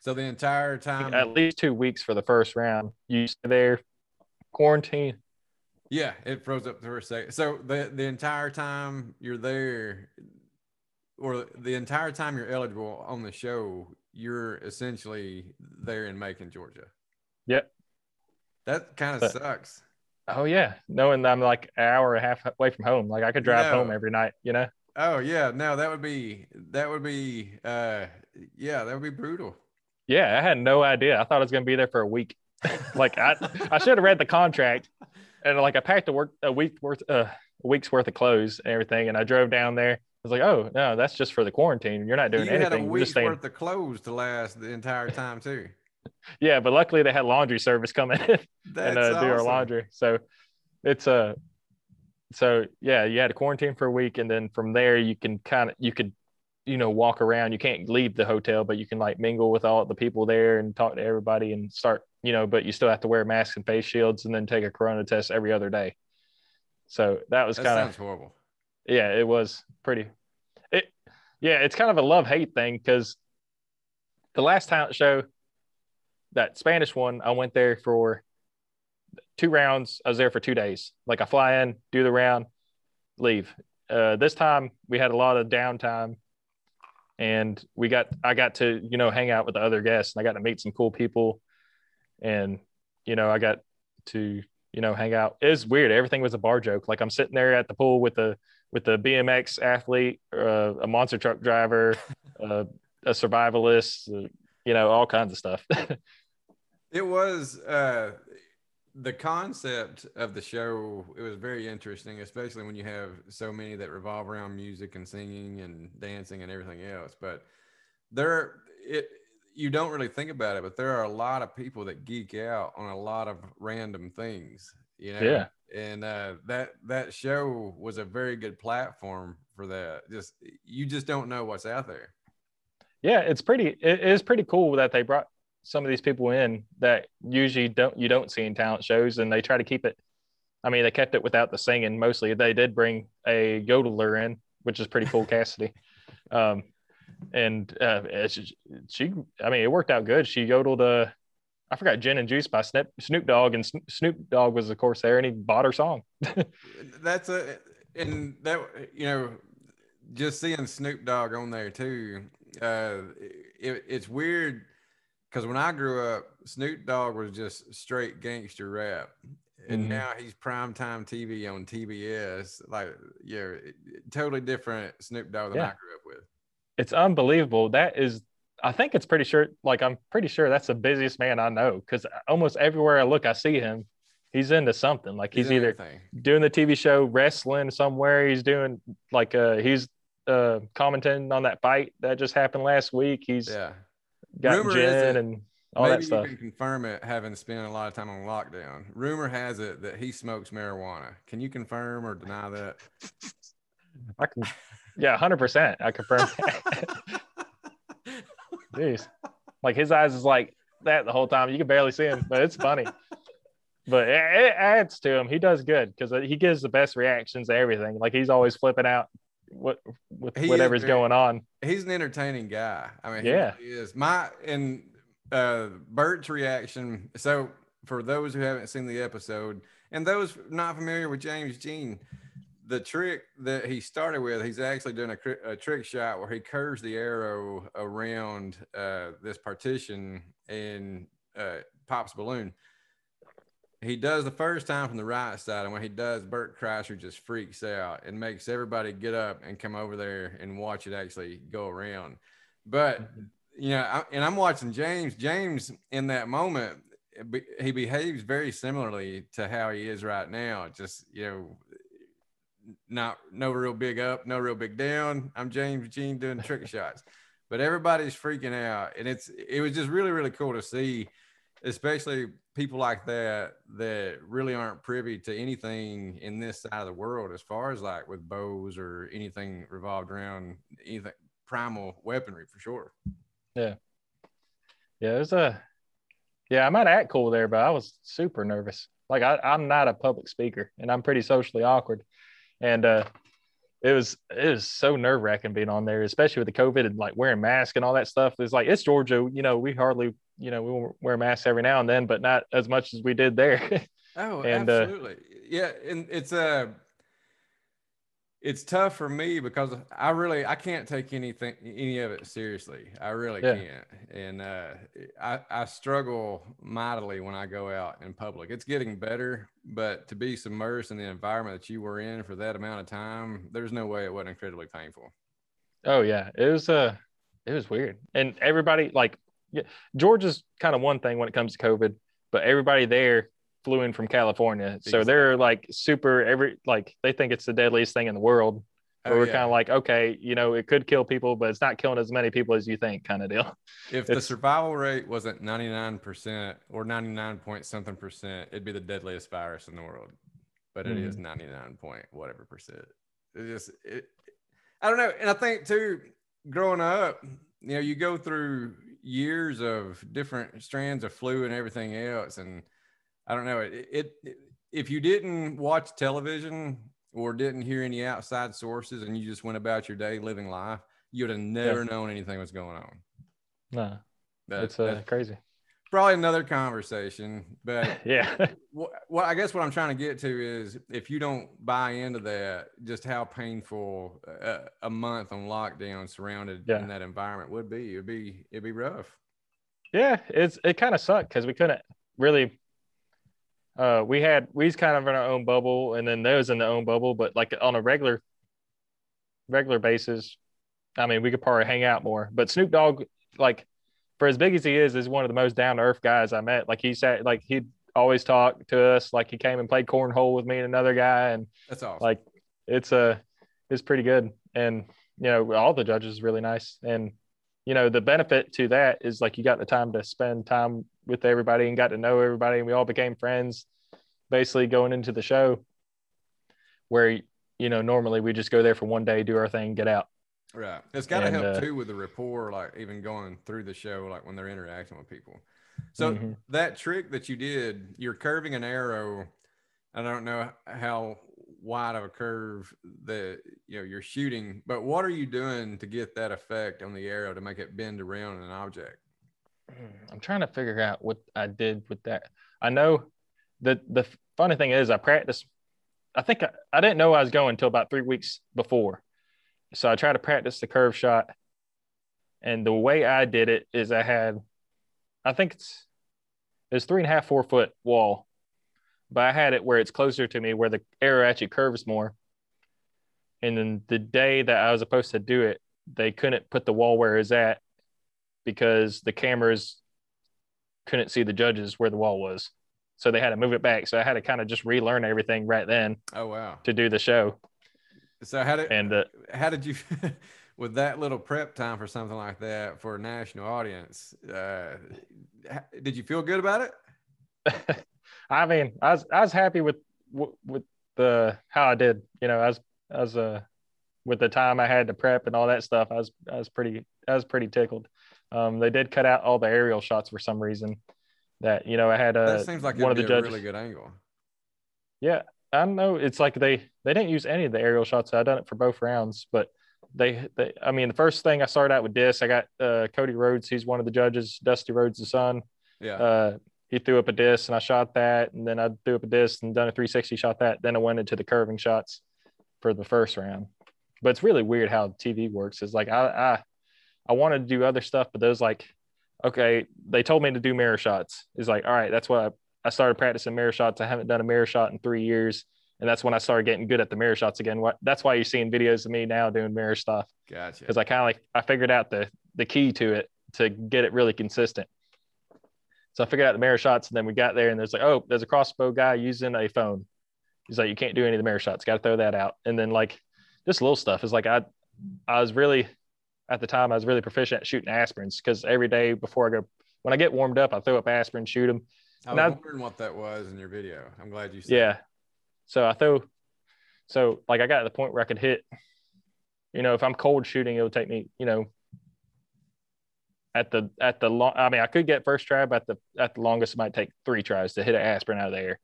So the entire time, at least two weeks for the first round, you stay there, quarantine, yeah, it froze up for a second. So the the entire time you're there, or the entire time you're eligible on the show, you're essentially there in Macon, Georgia. Yep. That kind of sucks. Oh yeah, knowing I'm like an hour and a half away from home, like I could drive no. home every night, you know. Oh yeah, no, that would be that would be uh yeah, that would be brutal. Yeah, I had no idea. I thought I was gonna be there for a week. like I I should have read the contract <laughs> and like I packed a work a week worth uh, a week's worth of clothes and everything, and I drove down there. I was like, oh no, that's just for the quarantine. You're not doing anything. you anything. Had a week's worth of clothes to last the entire time too. <laughs> yeah, but luckily they had laundry service come in <laughs> and uh, awesome. do our laundry. So it's a uh, so yeah, you had to quarantine for a week, and then from there you can kind of you could you know walk around. You can't leave the hotel, but you can like mingle with all the people there and talk to everybody and start you know, but you still have to wear masks and face shields and then take a corona test every other day. So that was kind of horrible. Yeah, it was pretty. It yeah, it's kind of a love hate thing because the last talent show, that Spanish one, I went there for two rounds. I was there for two days. Like I fly in, do the round, leave. Uh, this time we had a lot of downtime and we got I got to you know hang out with the other guests and I got to meet some cool people and you know I got to you know hang out. It was weird. Everything was a bar joke. Like I'm sitting there at the pool with the with the BMX athlete, uh, a monster truck driver, <laughs> uh, a survivalist, uh, you know, all kinds of stuff. <laughs> it was uh, the concept of the show. It was very interesting, especially when you have so many that revolve around music and singing and dancing and everything else. But there, it you don't really think about it, but there are a lot of people that geek out on a lot of random things, you know. Yeah. And uh, that that show was a very good platform for that. Just you just don't know what's out there. Yeah, it's pretty. It is pretty cool that they brought some of these people in that usually don't you don't see in talent shows, and they try to keep it. I mean, they kept it without the singing mostly. They did bring a yodeler in, which is pretty cool, <laughs> Cassidy. Um, and uh, she, she, I mean, it worked out good. She yodeled, uh, I forgot Gin and Juice by Snoop, Snoop Dogg, and Snoop Dogg was, of course, there, and he bought her song. <laughs> That's a, and that, you know, just seeing Snoop Dogg on there too, uh, it, it's weird because when I grew up, Snoop Dogg was just straight gangster rap. And Mhm. now he's primetime TV on TBS. Like, yeah, totally different Snoop Dogg than I grew up with. It's unbelievable. That is, I think it's pretty sure. Like I'm pretty sure that's the busiest man I know because almost everywhere I look, I see him. He's into something. Like he's, in either everything. doing the TV show, wrestling somewhere. He's doing like uh he's uh commenting on that fight that just happened last week. He's Yeah. Got Rumor is gin and all Maybe that stuff. you can confirm it, having spent a lot of time on lockdown. Rumor has it that he smokes marijuana. Can you confirm or deny that? I can, yeah, hundred percent. I confirm. that. <laughs> Jeez, like his eyes is like that the whole time. You can barely see him, but it's funny. But it, it adds to him. He does good because he gives the best reactions to everything. Like he's always flipping out what with He whatever's very- going on. He's an entertaining guy. I mean, he Yeah. really is. My and uh Bert's reaction. So for those who haven't seen the episode and those not familiar with James Jean, the trick that he started with, he's actually doing a, a trick shot where he curves the arrow around uh, this partition and uh, pops balloon. He does the first time from the right side, and when he does, Bert Kreischer just freaks out and makes everybody get up and come over there and watch it actually go around. But mm-hmm. you know, I, and I'm watching James. James in that moment, he behaves very similarly to how he is right now. Just you know, not no real big up, no real big down. I'm James Jean doing trick <laughs> shots, but everybody's freaking out, and it's it was just really really cool to see, especially people like that that really aren't privy to anything in this side of the world as far as like with bows or anything revolved around anything primal weaponry for sure. Yeah, Yeah, was a yeah. I might act cool there, but I was super nervous. Like I, I'm not a public speaker, and I'm pretty socially awkward, and uh, it was it was so nerve wracking being on there, especially with the COVID and like wearing masks and all that stuff. It's like it's Georgia, you know, we hardly you know we wear masks every now and then, but not as much as we did there. Oh, <laughs> And, uh, absolutely. yeah, and it's uh it's tough for me because I really I can't take anything any of it seriously. I really Yeah. can't. And uh I I struggle mightily when I go out in public. It's getting better, but to be submersed in the environment that you were in for that amount of time, there's no way it wasn't incredibly painful. Oh yeah, it was uh it was weird. And everybody like yeah, Georgia's kind of one thing when it comes to COVID, but everybody there flew in from California. So they're like super every like they think it's the deadliest thing in the world. Oh, we're yeah. kind of like, okay, you know, it could kill people, but it's not killing as many people as you think, kind of deal. <laughs> If the survival rate wasn't 99% or 99 point something percent, it'd be the deadliest virus in the world. But it is mm-hmm. 99 point whatever percent. It just, it, I don't know. And I think too, growing up, you know, you go through years of different strands of flu and everything else. And I don't know, it, it, if you didn't watch television or didn't hear any outside sources and you just went about your day living life, you would have never known anything was going on. No, That- it's uh, that's crazy. Probably another conversation. But <laughs> Yeah. what, what I guess what I'm trying to get to is if you don't buy into that, just how painful a, a month on lockdown surrounded Yeah. in that environment would be. It'd be it'd be rough. yeah, it's it kind of sucked because we couldn't really uh we had we was kind of in our own bubble and then those in their own bubble, but like on a regular regular basis, I mean we could probably hang out more. But Snoop Dogg, like for as big as he is, is one of the most down to earth guys I met. Like he said like he'd always talk to us, like he came and played cornhole with me and another guy and That's awesome. like it's a it's pretty good and you know all the judges really nice and you know the benefit to that is like you got the time to spend time with everybody and got to know everybody and we all became friends basically going into the show where you know normally we just go there for one day do our thing get out right. It's got to help uh, too with the rapport, like even going through the show, like when they're interacting with people. So Mhm. that trick that you did, you're curving an arrow. I don't know how wide of a curve that you know you're shooting, but what are you doing to get that effect on the arrow to make it bend around an object? i'm trying to figure out what i did with that i know the the funny thing is i practiced i think I, I didn't know i was going until about three weeks before so i tried to practice the curve shot and the way i did it is i had I think it's it's three and a half, four foot wall, but I had it where it's closer to me, where the arrow actually curves more. And then the day that I was supposed to do it, they couldn't put the wall where it's at because the cameras couldn't see the judges where the wall was. So they had to move it back. So I had to kind of just relearn everything right then Oh wow. to do the show. So how did And uh, how did you <laughs> with that little prep time for something like that for a national audience? Uh, did you feel good about it? <laughs> I mean, I was I was happy with with the how I did. You know, as as uh with the time I had to prep and all that stuff, I was I was pretty I was pretty tickled. Um, they did cut out all the aerial shots for some reason. That you know, I had uh, that seems like one of the a judges. really good angle. Yeah, I know. It's like they they didn't use any of the aerial shots. I done it for both rounds, but they, they I mean, the first thing I started out with disc. I got uh, Cody Rhodes. He's one of the judges. Dusty Rhodes' the son. Yeah. Uh, he threw up a disc and I shot that, and then I threw up a disc and done a 360, shot that. Then I went into the curving shots for the first round. But it's really weird how TV works. Is like I I I wanted to do other stuff, but those like okay, they told me to do mirror shots. It's like all right, that's what I, I started practicing mirror shots. I haven't done a mirror shot in three years, and that's when I started getting good at the mirror shots again. That's why you're seeing videos of me now doing mirror stuff gotcha. because I kind of like I figured out the the key to it to get it really consistent. So I figured out the mirror shots, and then we got there, and there's like, oh, there's a crossbow guy using a phone. He's like, you can't do any of the mirror shots. Got to throw that out. And then like just little stuff is like I I was really at the time I was really proficient at shooting aspirins because every day before I go when I get warmed up, I throw up aspirin, shoot them. I was wondering what that was in your video. I'm glad you said. Yeah. So I throw, so like I got to the point where I could hit, you know, if I'm cold shooting, it'll take me, you know, at the, at the long, I mean, I could get first try, but at the, at the longest, it might take three tries to hit an aspirin out of the air.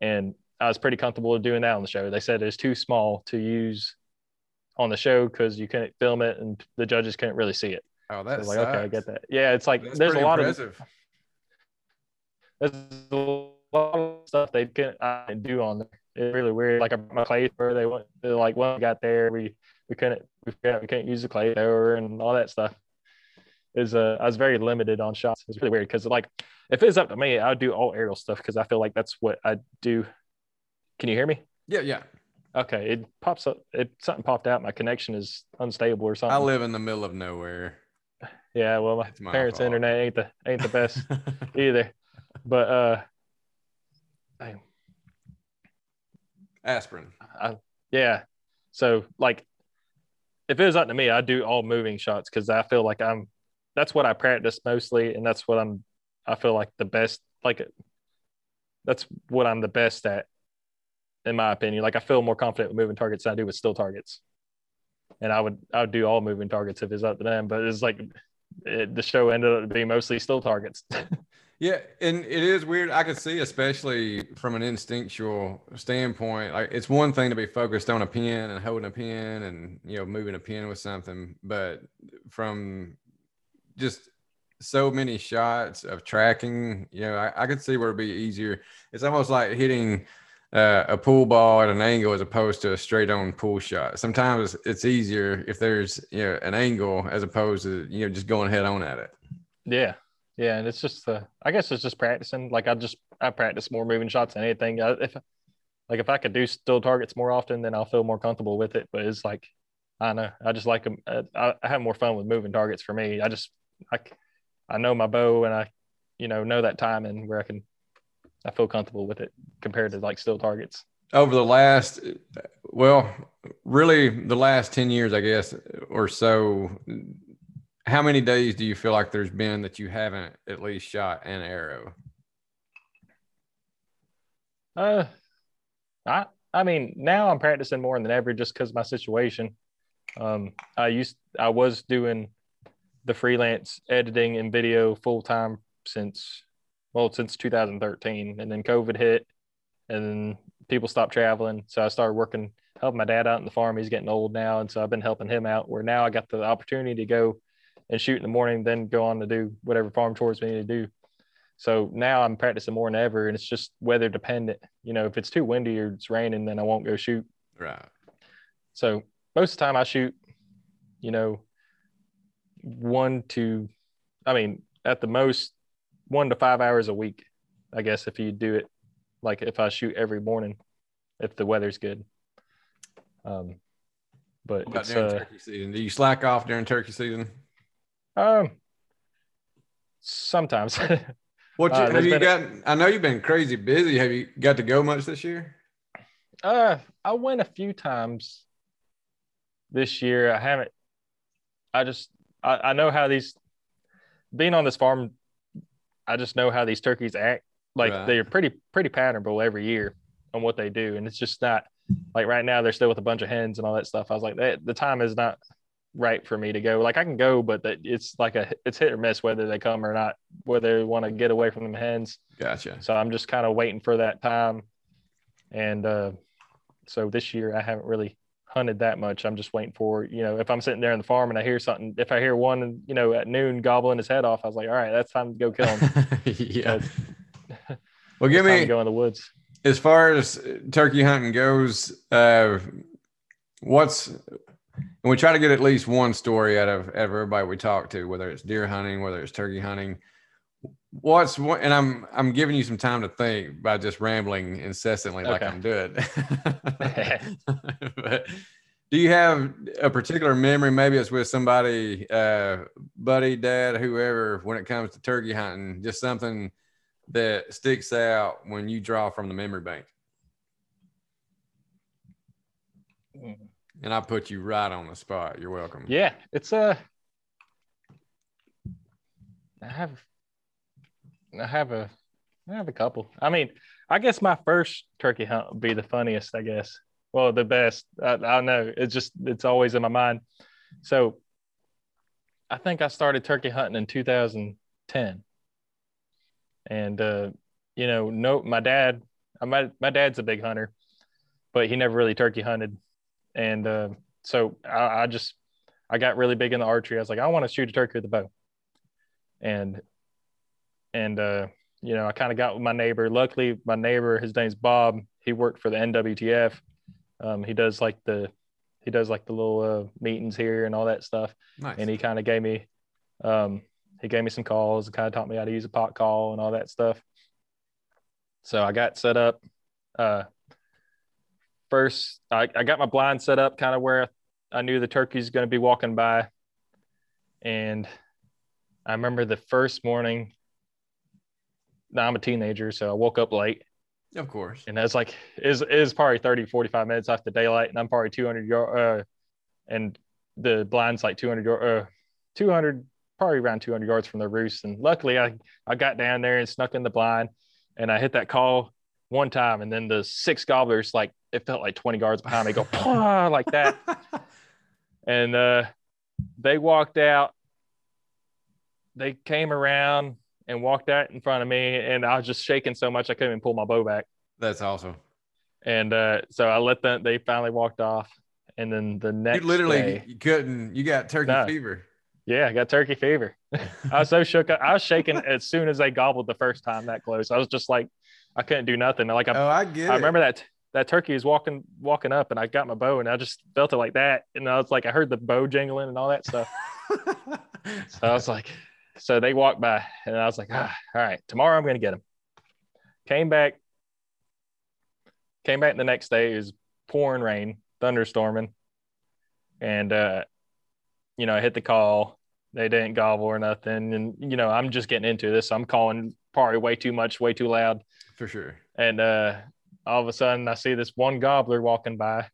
And I was pretty comfortable doing that on the show. They said it's too small to use on the show because you couldn't film it and the judges couldn't really see it. Oh, that's was like, okay, I get that. Yeah. It's like, That's there's a lot impressive. of, there's a lot of stuff they can I do on there. It's really weird. Like my clay where they went like when we got there, we we couldn't we couldn't, we couldn't use the clay thrower and all that stuff. Is uh I was very limited on shots. It's really weird because like if it's up to me, I'd do all aerial stuff because I feel like that's what I do. Can you hear me? Yeah, yeah. Okay, it pops up. It something popped out. My connection is unstable or something. I live in the middle of nowhere. yeah, well, my my parents' fault. internet ain't the ain't the best <laughs> either. But uh, I, Aspirin. Yeah. So like if it was up to me, I'd do all moving shots because I feel like I'm that's what I practice mostly and that's what I'm I feel like the best like that's what I'm the best at in my opinion. Like I feel more confident with moving targets than I do with still targets. And I would I would do all moving targets if it's up to them, but it's like it, the show ended up being mostly still targets. <laughs> Yeah, and it is weird. I could see, especially from an instinctual standpoint, like it's one thing to be focused on a pin and holding a pin and you know moving a pin with something, but from just so many shots of tracking, you know, I, I could see where it'd be easier. It's almost like hitting uh, a pool ball at an angle as opposed to a straight on pool shot. Sometimes it's easier if there's you know an angle as opposed to you know just going head on at it. Yeah, yeah, and it's just the I guess it's just practicing. Like I just I practice more moving shots than anything. I, if like if I could do still targets more often, then I'll feel more comfortable with it. But it's like I know. I just like. Uh, I, I have more fun with moving targets for me. I just I I know my bow and I you know know that timing where I can I feel comfortable with it compared to like still targets. over the last well really the last 10 years i guess or so how many days do you feel like there's been that you haven't at least shot an arrow Uh, I I mean now I'm practicing more than ever just because my situation. Um, I used I was doing the freelance editing and video full time since well since 2013, and then COVID hit, and then people stopped traveling, so I started working helping my dad out in the farm. He's getting old now, and so I've been helping him out. Where now I got the opportunity to go and shoot in the morning, then go on to do whatever farm chores we need to do. So now I'm practicing more than ever, and it's just weather dependent. You know, if it's too windy or it's raining, then I won't go shoot. right So most of the time I shoot, you know, one to, I mean, at the most one to five hours a week, I guess, if you do it like if I shoot every morning, if the weather's good. Um, but What about during uh, turkey season? Do you slack off during turkey season? Um, sometimes. <laughs> What you, Uh, have you got? I know you've been crazy busy. Have you got to go much this year? uh, I went a few times this year. I haven't. I just I, I know how these being on this farm. I just know how these turkeys act. Like Right. they're pretty pretty patternable every year on what they do, and it's just not like right now they're still with a bunch of hens and all that stuff. I was like, that the time is not right for me to go. Like I can go, but that it's like a it's hit or miss whether they come or not, whether they want to get away from them hens. Gotcha. So I'm just kind of waiting for that time. And uh, so this year I haven't really hunted that much. I'm just waiting for, you know, if I'm sitting there in the farm and I hear something, if I hear one, you know, at noon gobbling his head off, I was like, all right, that's time to go kill him. <laughs> yeah. <laughs> Well, give me go in the woods. as far as turkey hunting goes. Uh, what's and we try to get at least one story out of, everybody we talk to, whether it's deer hunting, whether it's turkey hunting. What's one, and I'm I'm giving you some time to think by just rambling incessantly like Okay. I'm doing. <laughs> but do you have a particular memory? Maybe it's with somebody, uh, buddy, dad, whoever, when it comes to turkey hunting, just something that sticks out when you draw from the memory bank. And I put you right on the spot. You're welcome. Yeah, it's uh I have I have a I have a couple. I mean, I guess my first turkey hunt would be the funniest, I guess. Well, the best. I, I don't know. It's just it's always in my mind. So I think I started turkey hunting in 2010. And uh, you know, no my dad, my my dad's a big hunter, but he never really turkey hunted. And uh, so I, I just I got really big in the archery. I was like, I want to shoot a turkey with a bow. And and uh, you know, I kind of got with my neighbor. Luckily, my neighbor, his name's Bob. He worked for the NWTF. Um, he does like the he does like the little uh, meetings here and all that stuff. Nice. And he kind of gave me um, he gave me some calls and kind of taught me how to use a pot call and all that stuff. So I got set up. Uh, first, I, I got my blind set up kind of where I knew the turkey's going to be walking by. And I remember the first morning. Now I'm a teenager, so I woke up late of course. and that's like is is probably 30 45 minutes after daylight and i'm probably 200 yard uh and the blind's like 200 yard uh 200 probably around 200 yards from the roost and luckily i i got down there and snuck in the blind and i hit that call one time and then the six gobblers like it felt like 20 yards behind me go <laughs> like that and uh they walked out they came around and walked out in front of me and i was just shaking so much i couldn't even pull my bow back That's awesome. and uh, so I let them. They finally walked off, and then the next you literally day, you couldn't. You got turkey No. fever. yeah, I got turkey fever. <laughs> I was so shook. I was shaking as soon as they gobbled the first time that close. I was just like, I couldn't do nothing. Like I, Oh, I get I it. remember that that turkey is walking walking up, and I got my bow, and I just felt it like that, and I was like, I heard the bow jingling and all that stuff. <laughs> So I was like, so they walked by, and I was like, ah, all right, tomorrow I'm gonna get them. Came back, came back the next day. It was pouring rain, thunderstorming, and uh, you know, I hit the call. They didn't gobble or nothing, and you know, I'm just getting into this. I'm calling probably way too much, way too loud, For sure. and uh, all of a sudden I see this one gobbler walking by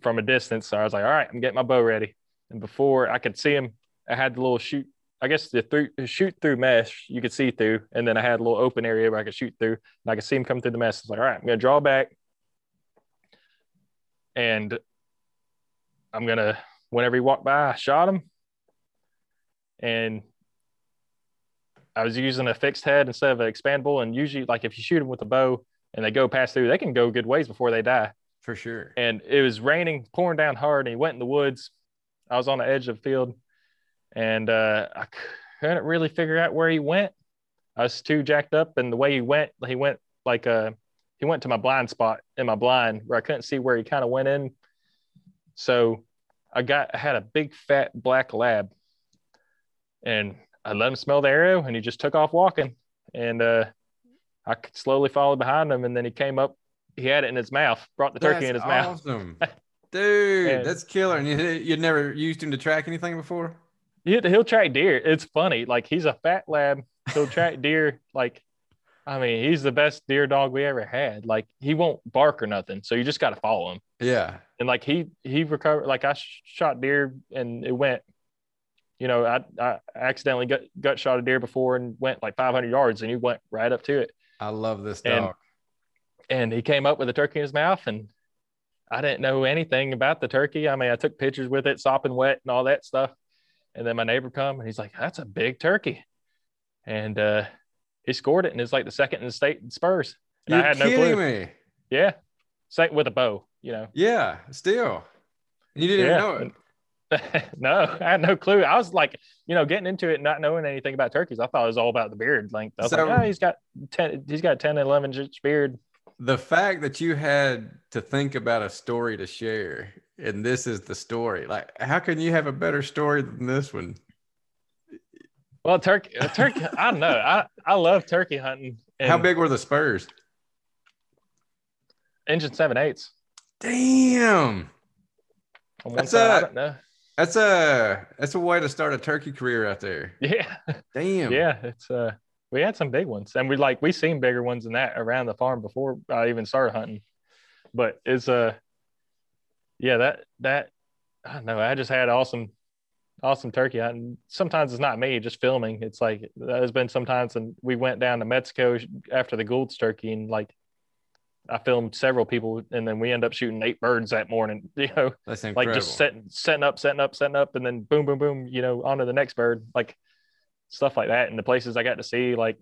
from a distance. So I was like, all right, I'm getting my bow ready. And before I could see him, I had the little shoot. I guess the through shoot through mesh you could see through, and then I had a little open area where I could shoot through, and I could see him come through the mesh. I was like, all right, I'm gonna draw back, and I'm gonna whenever he walked by, I shot him, and I was using a fixed head instead of an expandable. And usually, like if you shoot him with a bow and they go past through, they can go good ways before they die. For sure. And it was raining, pouring down hard, and he went in the woods. I was on the edge of the field, and uh, I couldn't really figure out where he went. I was too jacked up, and the way he went, he went like uh, he went to my blind spot in my blind where I couldn't see where he kind of went in. So I got I had a big fat black lab, and I let him smell the arrow, and he just took off walking. and uh, I could slowly followed behind him, and then he came up. He had it in his mouth, brought the turkey That's in his mouth. awesome. Dude, And- that's killer. And you, you'd never used him to track anything before? He, he'll track deer. It's funny. Like he's a fat lab. He'll track <laughs> deer. Like, I mean, he's the best deer dog we ever had. Like he won't bark or nothing. So you just got to follow him. Yeah. And like he he recovered. Like I shot deer and it went. You know, I I accidentally gut gut shot a deer before and went like 500 yards and he went right up to it. I love this And- dog. and he came up with a turkey in his mouth and I didn't know anything about the turkey. I mean, I took pictures with it, sopping wet and all that stuff. And then my neighbor come and he's like, "That's a big turkey," and uh, he scored it, and it's like the second in the state in Spurs. And You're I had no clue. me. Yeah, same with a bow. You know, Yeah, still. You didn't Yeah. know it. <laughs> no, I had no clue. I was like, you know, getting into it, not knowing anything about turkeys. I thought it was all about the beard length. I was So- like, oh, he's got ten, he's got 10, 11 inch beard. The fact that you had to think about a story to share, and this is the story. Like, how can you have a better story than this one? Well, turkey, turkey. <laughs> I don't know. I I love turkey hunting. And How big were the spurs? Engine seven eights. Damn. On one That's side, I a- don't know. That's a that's a way to start a turkey career out there. Yeah, Damn. yeah. It's uh, we had some big ones, and we like we seen bigger ones than that around the farm before I even started hunting. But it's uh, yeah, that that I don't know. I just had awesome, awesome turkey hunting. Sometimes it's not me just filming. It's like there's been sometimes, and we went down to Mexico after the Gould's turkey, and like I filmed several people, and then we end up shooting eight birds that morning. <laughs> You know, That's like just setting setting up setting up setting up and then boom boom boom you know onto the next bird like stuff like that and the places i got to see like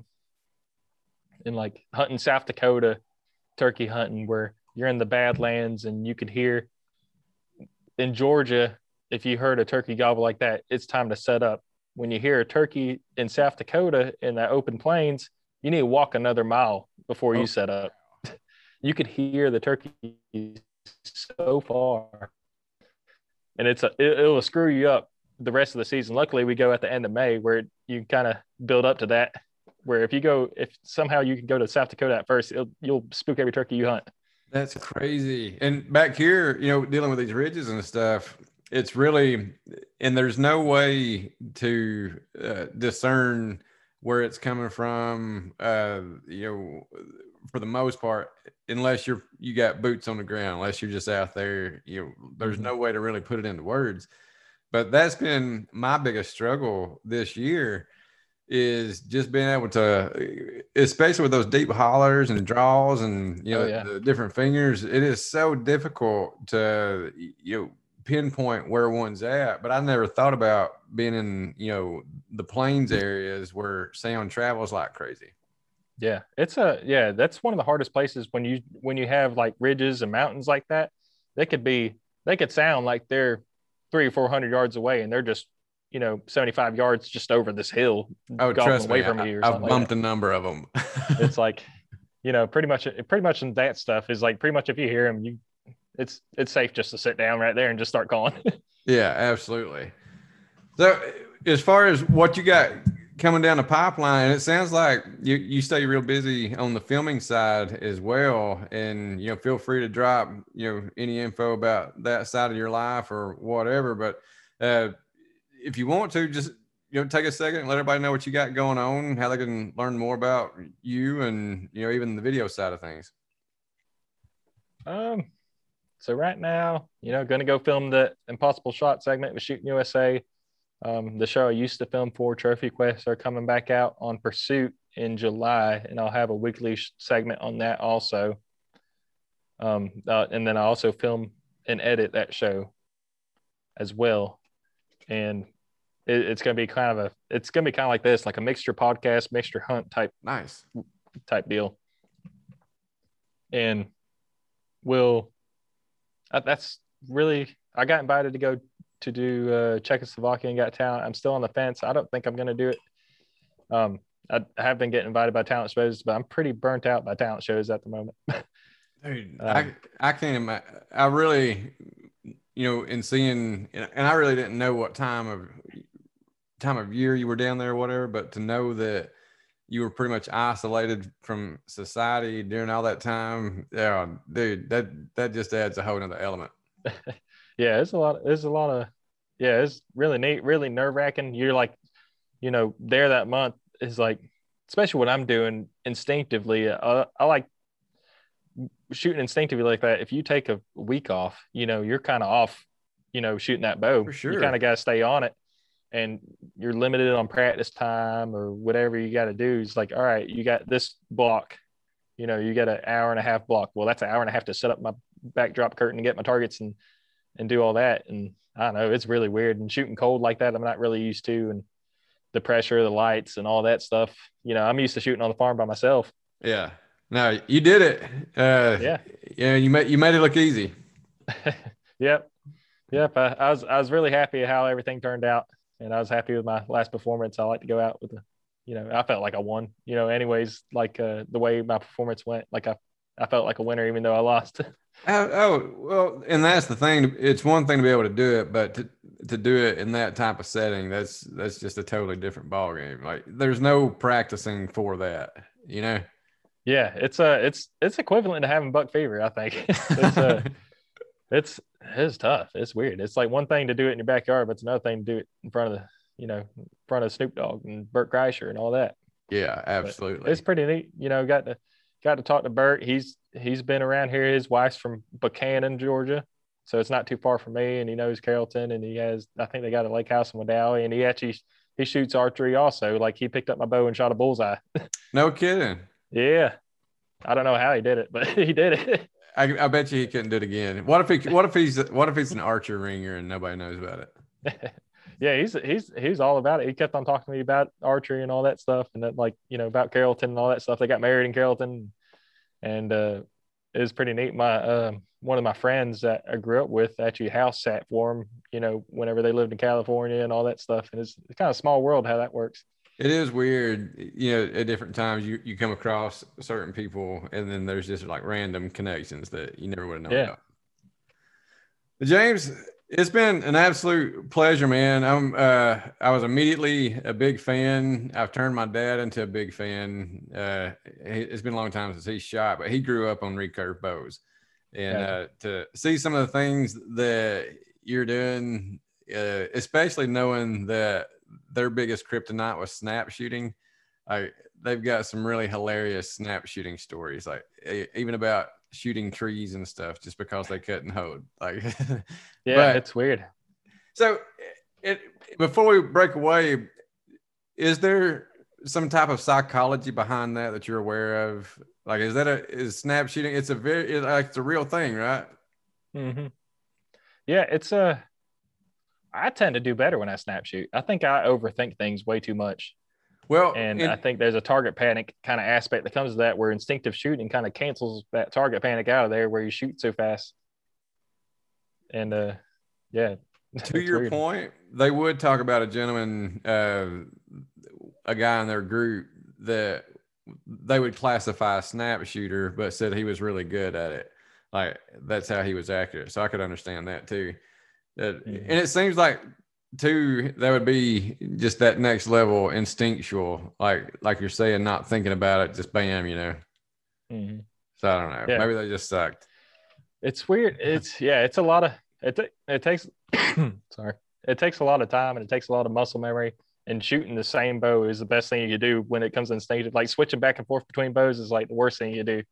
in like hunting south dakota turkey hunting where you're in the badlands and you could hear in georgia if you heard a turkey gobble like that it's time to set up when you hear a turkey in south dakota in that open plains you need to walk another mile before Oh. you set up you could hear the turkey so far and it's a it, will screw you up the rest of the season. Luckily, we go at the end of May where you kind of build up to that. Where if you go, if somehow you can go to South Dakota at first, you'll spook every turkey you hunt. That's crazy. And back here, you know, dealing with these ridges and stuff, it's really, and there's no way to uh, discern where it's coming from, uh, you know, for the most part, unless you're, you got boots on the ground, unless you're just out there, you know, there's mm-hmm. no way to really put it into words. But that's been my biggest struggle this year is just being able to, especially with those deep hollers and draws and you oh, know Oh, yeah. the different fingers. It is so difficult to you know pinpoint where one's at. But I never thought about being in you know the plains mm-hmm. areas where sound travels like crazy. Yeah, it's a yeah. That's one of the hardest places when you when you have like ridges and mountains like that. They could be they could sound like they're three or four hundred yards away, and they're just you know seventy five yards just over this hill, Oh, trust away me, from I, you. Or I've something like bumped a number of them. <laughs> it's like <laughs> you know pretty much pretty much in that stuff is like pretty much if you hear them you it's it's safe just to sit down right there and just start calling <laughs> Yeah, absolutely. So, as far as what you got coming down the pipeline, And it sounds like you, you stay real busy on the filming side as well. And, you know, feel free to drop, you know, any info about that side of your life or whatever. But uh, if you want to, just, you know, take a second and let everybody know what you got going on, how they can learn more about you and, you know, even the video side of things. um so right now you know going to go film the impossible shot segment with shooting usa um, the show i used to film for trophy quest are coming back out on pursuit in july and i'll have a weekly segment on that also um, uh, and then i also film and edit that show as well and it, it's going to be kind of a it's going to be kind of like this like a mixture podcast mixture hunt type Nice. type deal. And we'll, uh, that's really I got invited to go to do uh, Czechoslovakia and got talent. I'm still on the fence. I don't think I'm going to do it. Um, I, I have been getting invited by talent shows, but I'm pretty burnt out by talent shows at the moment. <laughs> Dude, Um, I I can't imagine. I really, you know, in seeing, and I really didn't know what time of time of year you were down there or whatever, but to know that you were pretty much isolated from society during all that time. Yeah, dude, that that just adds a whole nother element. <laughs> yeah, it's a lot. It's a lot of yeah. It's really neat, really nerve wracking. You're like, you know, there that month is like, especially what I'm doing instinctively. Uh, I like shooting instinctively like that. If you take a week off, you know, you're kind of off. You know, shooting that bow. For sure. You kind of got to stay on it and you're limited on practice time or whatever you got to do. It's like, all right, you got this block, you know, you got an hour and a half block. Well, that's an hour and a half to set up my backdrop curtain and get my targets and and do all that. And I don't know, it's really weird. And shooting cold like that, I'm not really used to. And the pressure, the lights, and all that stuff. You know, I'm used to shooting on the farm by myself. Yeah. No, you did it. Uh, yeah. Yeah. You made you made it look easy. <laughs> yep. Yep. I, I was I was really happy how everything turned out and I was happy with my last performance. I like to go out with the, you know, I felt like I won. You know, anyways, like uh, the way my performance went, like I, I felt like a winner even though I lost. <laughs> oh, oh, well, and that's the thing. It's one thing to be able to do it, but to to do it in that type of setting, that's that's just a totally different ball game. Like there's no practicing for that, you know. Yeah, it's uh it's it's equivalent to having buck fever. I think <laughs> it's uh, <laughs> it's it's tough. It's weird. It's like one thing to do it in your backyard, but it's another thing to do it in front of the, you know, in front of Snoop Dogg and Bert Kreischer and all that. Yeah, absolutely. But it's pretty neat. You know, got to got to talk to Bert. He's he's been around here. His wife's from Buchanan, Georgia, so it's not too far from me. And he knows Carrollton, and he has. I think they got a lake house in Wedowee, and he actually he shoots archery also. Like he picked up my bow and shot a bullseye. <laughs> no kidding. yeah, I don't know how he did it, but <laughs> he did it. I, I bet you he couldn't do it again. What if he? What if he's? What if he's an archer ringer and nobody knows about it? <laughs> yeah, he's he's he's all about it. He kept on talking to me about archery and all that stuff, and that like you know about Carrollton and all that stuff. They got married in Carrollton, and uh, it was pretty neat. My uh, one of my friends that I grew up with actually house sat for him. You know, whenever they lived in California and all that stuff, and it's, it's kind of small world how that works. It is weird, you know, at different times you, you come across certain people and then there's just like random connections that you never would have known yeah. about. James, it's been an absolute pleasure, man. I'm uh I was immediately a big fan. I've turned my dad into a big fan. Uh it's been a long time since he shot, but he grew up on recurve bows. And yeah. uh to see some of the things that you're doing, uh, especially knowing that their biggest kryptonite was snap shooting. Like they've got some really hilarious snap shooting stories, like even about shooting trees and stuff, just because they couldn't hold. Like, <laughs> yeah, but, it's weird. So, it before we break away, is there some type of psychology behind that that you're aware of? Like, is that a is snap shooting? It's a very it's like it's a real thing, right? Mm-hmm. Yeah, it's a I tend to do better when I snap shoot. I think I overthink things way too much. Well, and I think there's a target panic kind of aspect that comes to that where instinctive shooting kind of cancels that target panic out of there where you shoot so fast. And uh yeah. <laughs> To your weird. point, they would talk about a gentleman, uh, a guy in their group that they would classify a snap shooter, but said he was really good at it. Like that's how he was accurate. So I could understand that too. That, mm-hmm. And it seems like too that would be just that next level instinctual, like like you're saying, not thinking about it, just bam, you know. Mm-hmm. So I don't know. Yeah. Maybe they just sucked. It's weird. It's yeah. It's a lot of it. It takes <coughs> sorry. It takes a lot of time and it takes a lot of muscle memory. And shooting the same bow is the best thing you can do when it comes instinctive. Like switching back and forth between bows is like the worst thing you do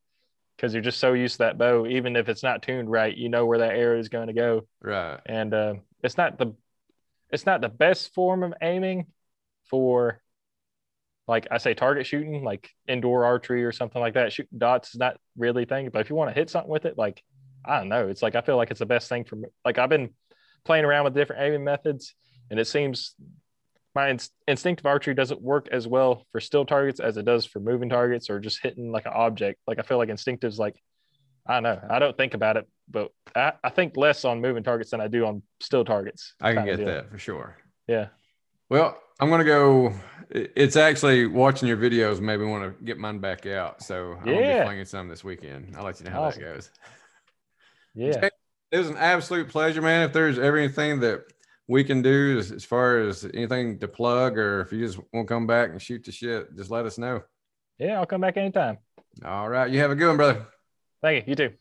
because you're just so used to that bow. Even if it's not tuned right, you know where that arrow is going to go. Right. And uh, it's not the it's not the best form of aiming for like I say target shooting, like indoor archery or something like that. Shooting dots is not really thing. But if you want to hit something with it, like I don't know, it's like I feel like it's the best thing for me. Like I've been playing around with different aiming methods, and it seems my inst- instinctive archery doesn't work as well for still targets as it does for moving targets or just hitting like an object. Like I feel like instinctive's like, I don't know. I don't think about it, but I, I think less on moving targets than I do on still targets. I can get that for sure. Yeah. Well, I'm gonna go. It's actually watching your videos. Maybe want to get mine back out. So I'm gonna be playing some this weekend. I'll let you know how awesome. that goes. Yeah. It was an absolute pleasure, man. If there's ever anything that we can do as, as far as anything to plug, or if you just want to come back and shoot the shit, just let us know. Yeah, I'll come back anytime. All right. You have a good one, brother. Thank you. You too.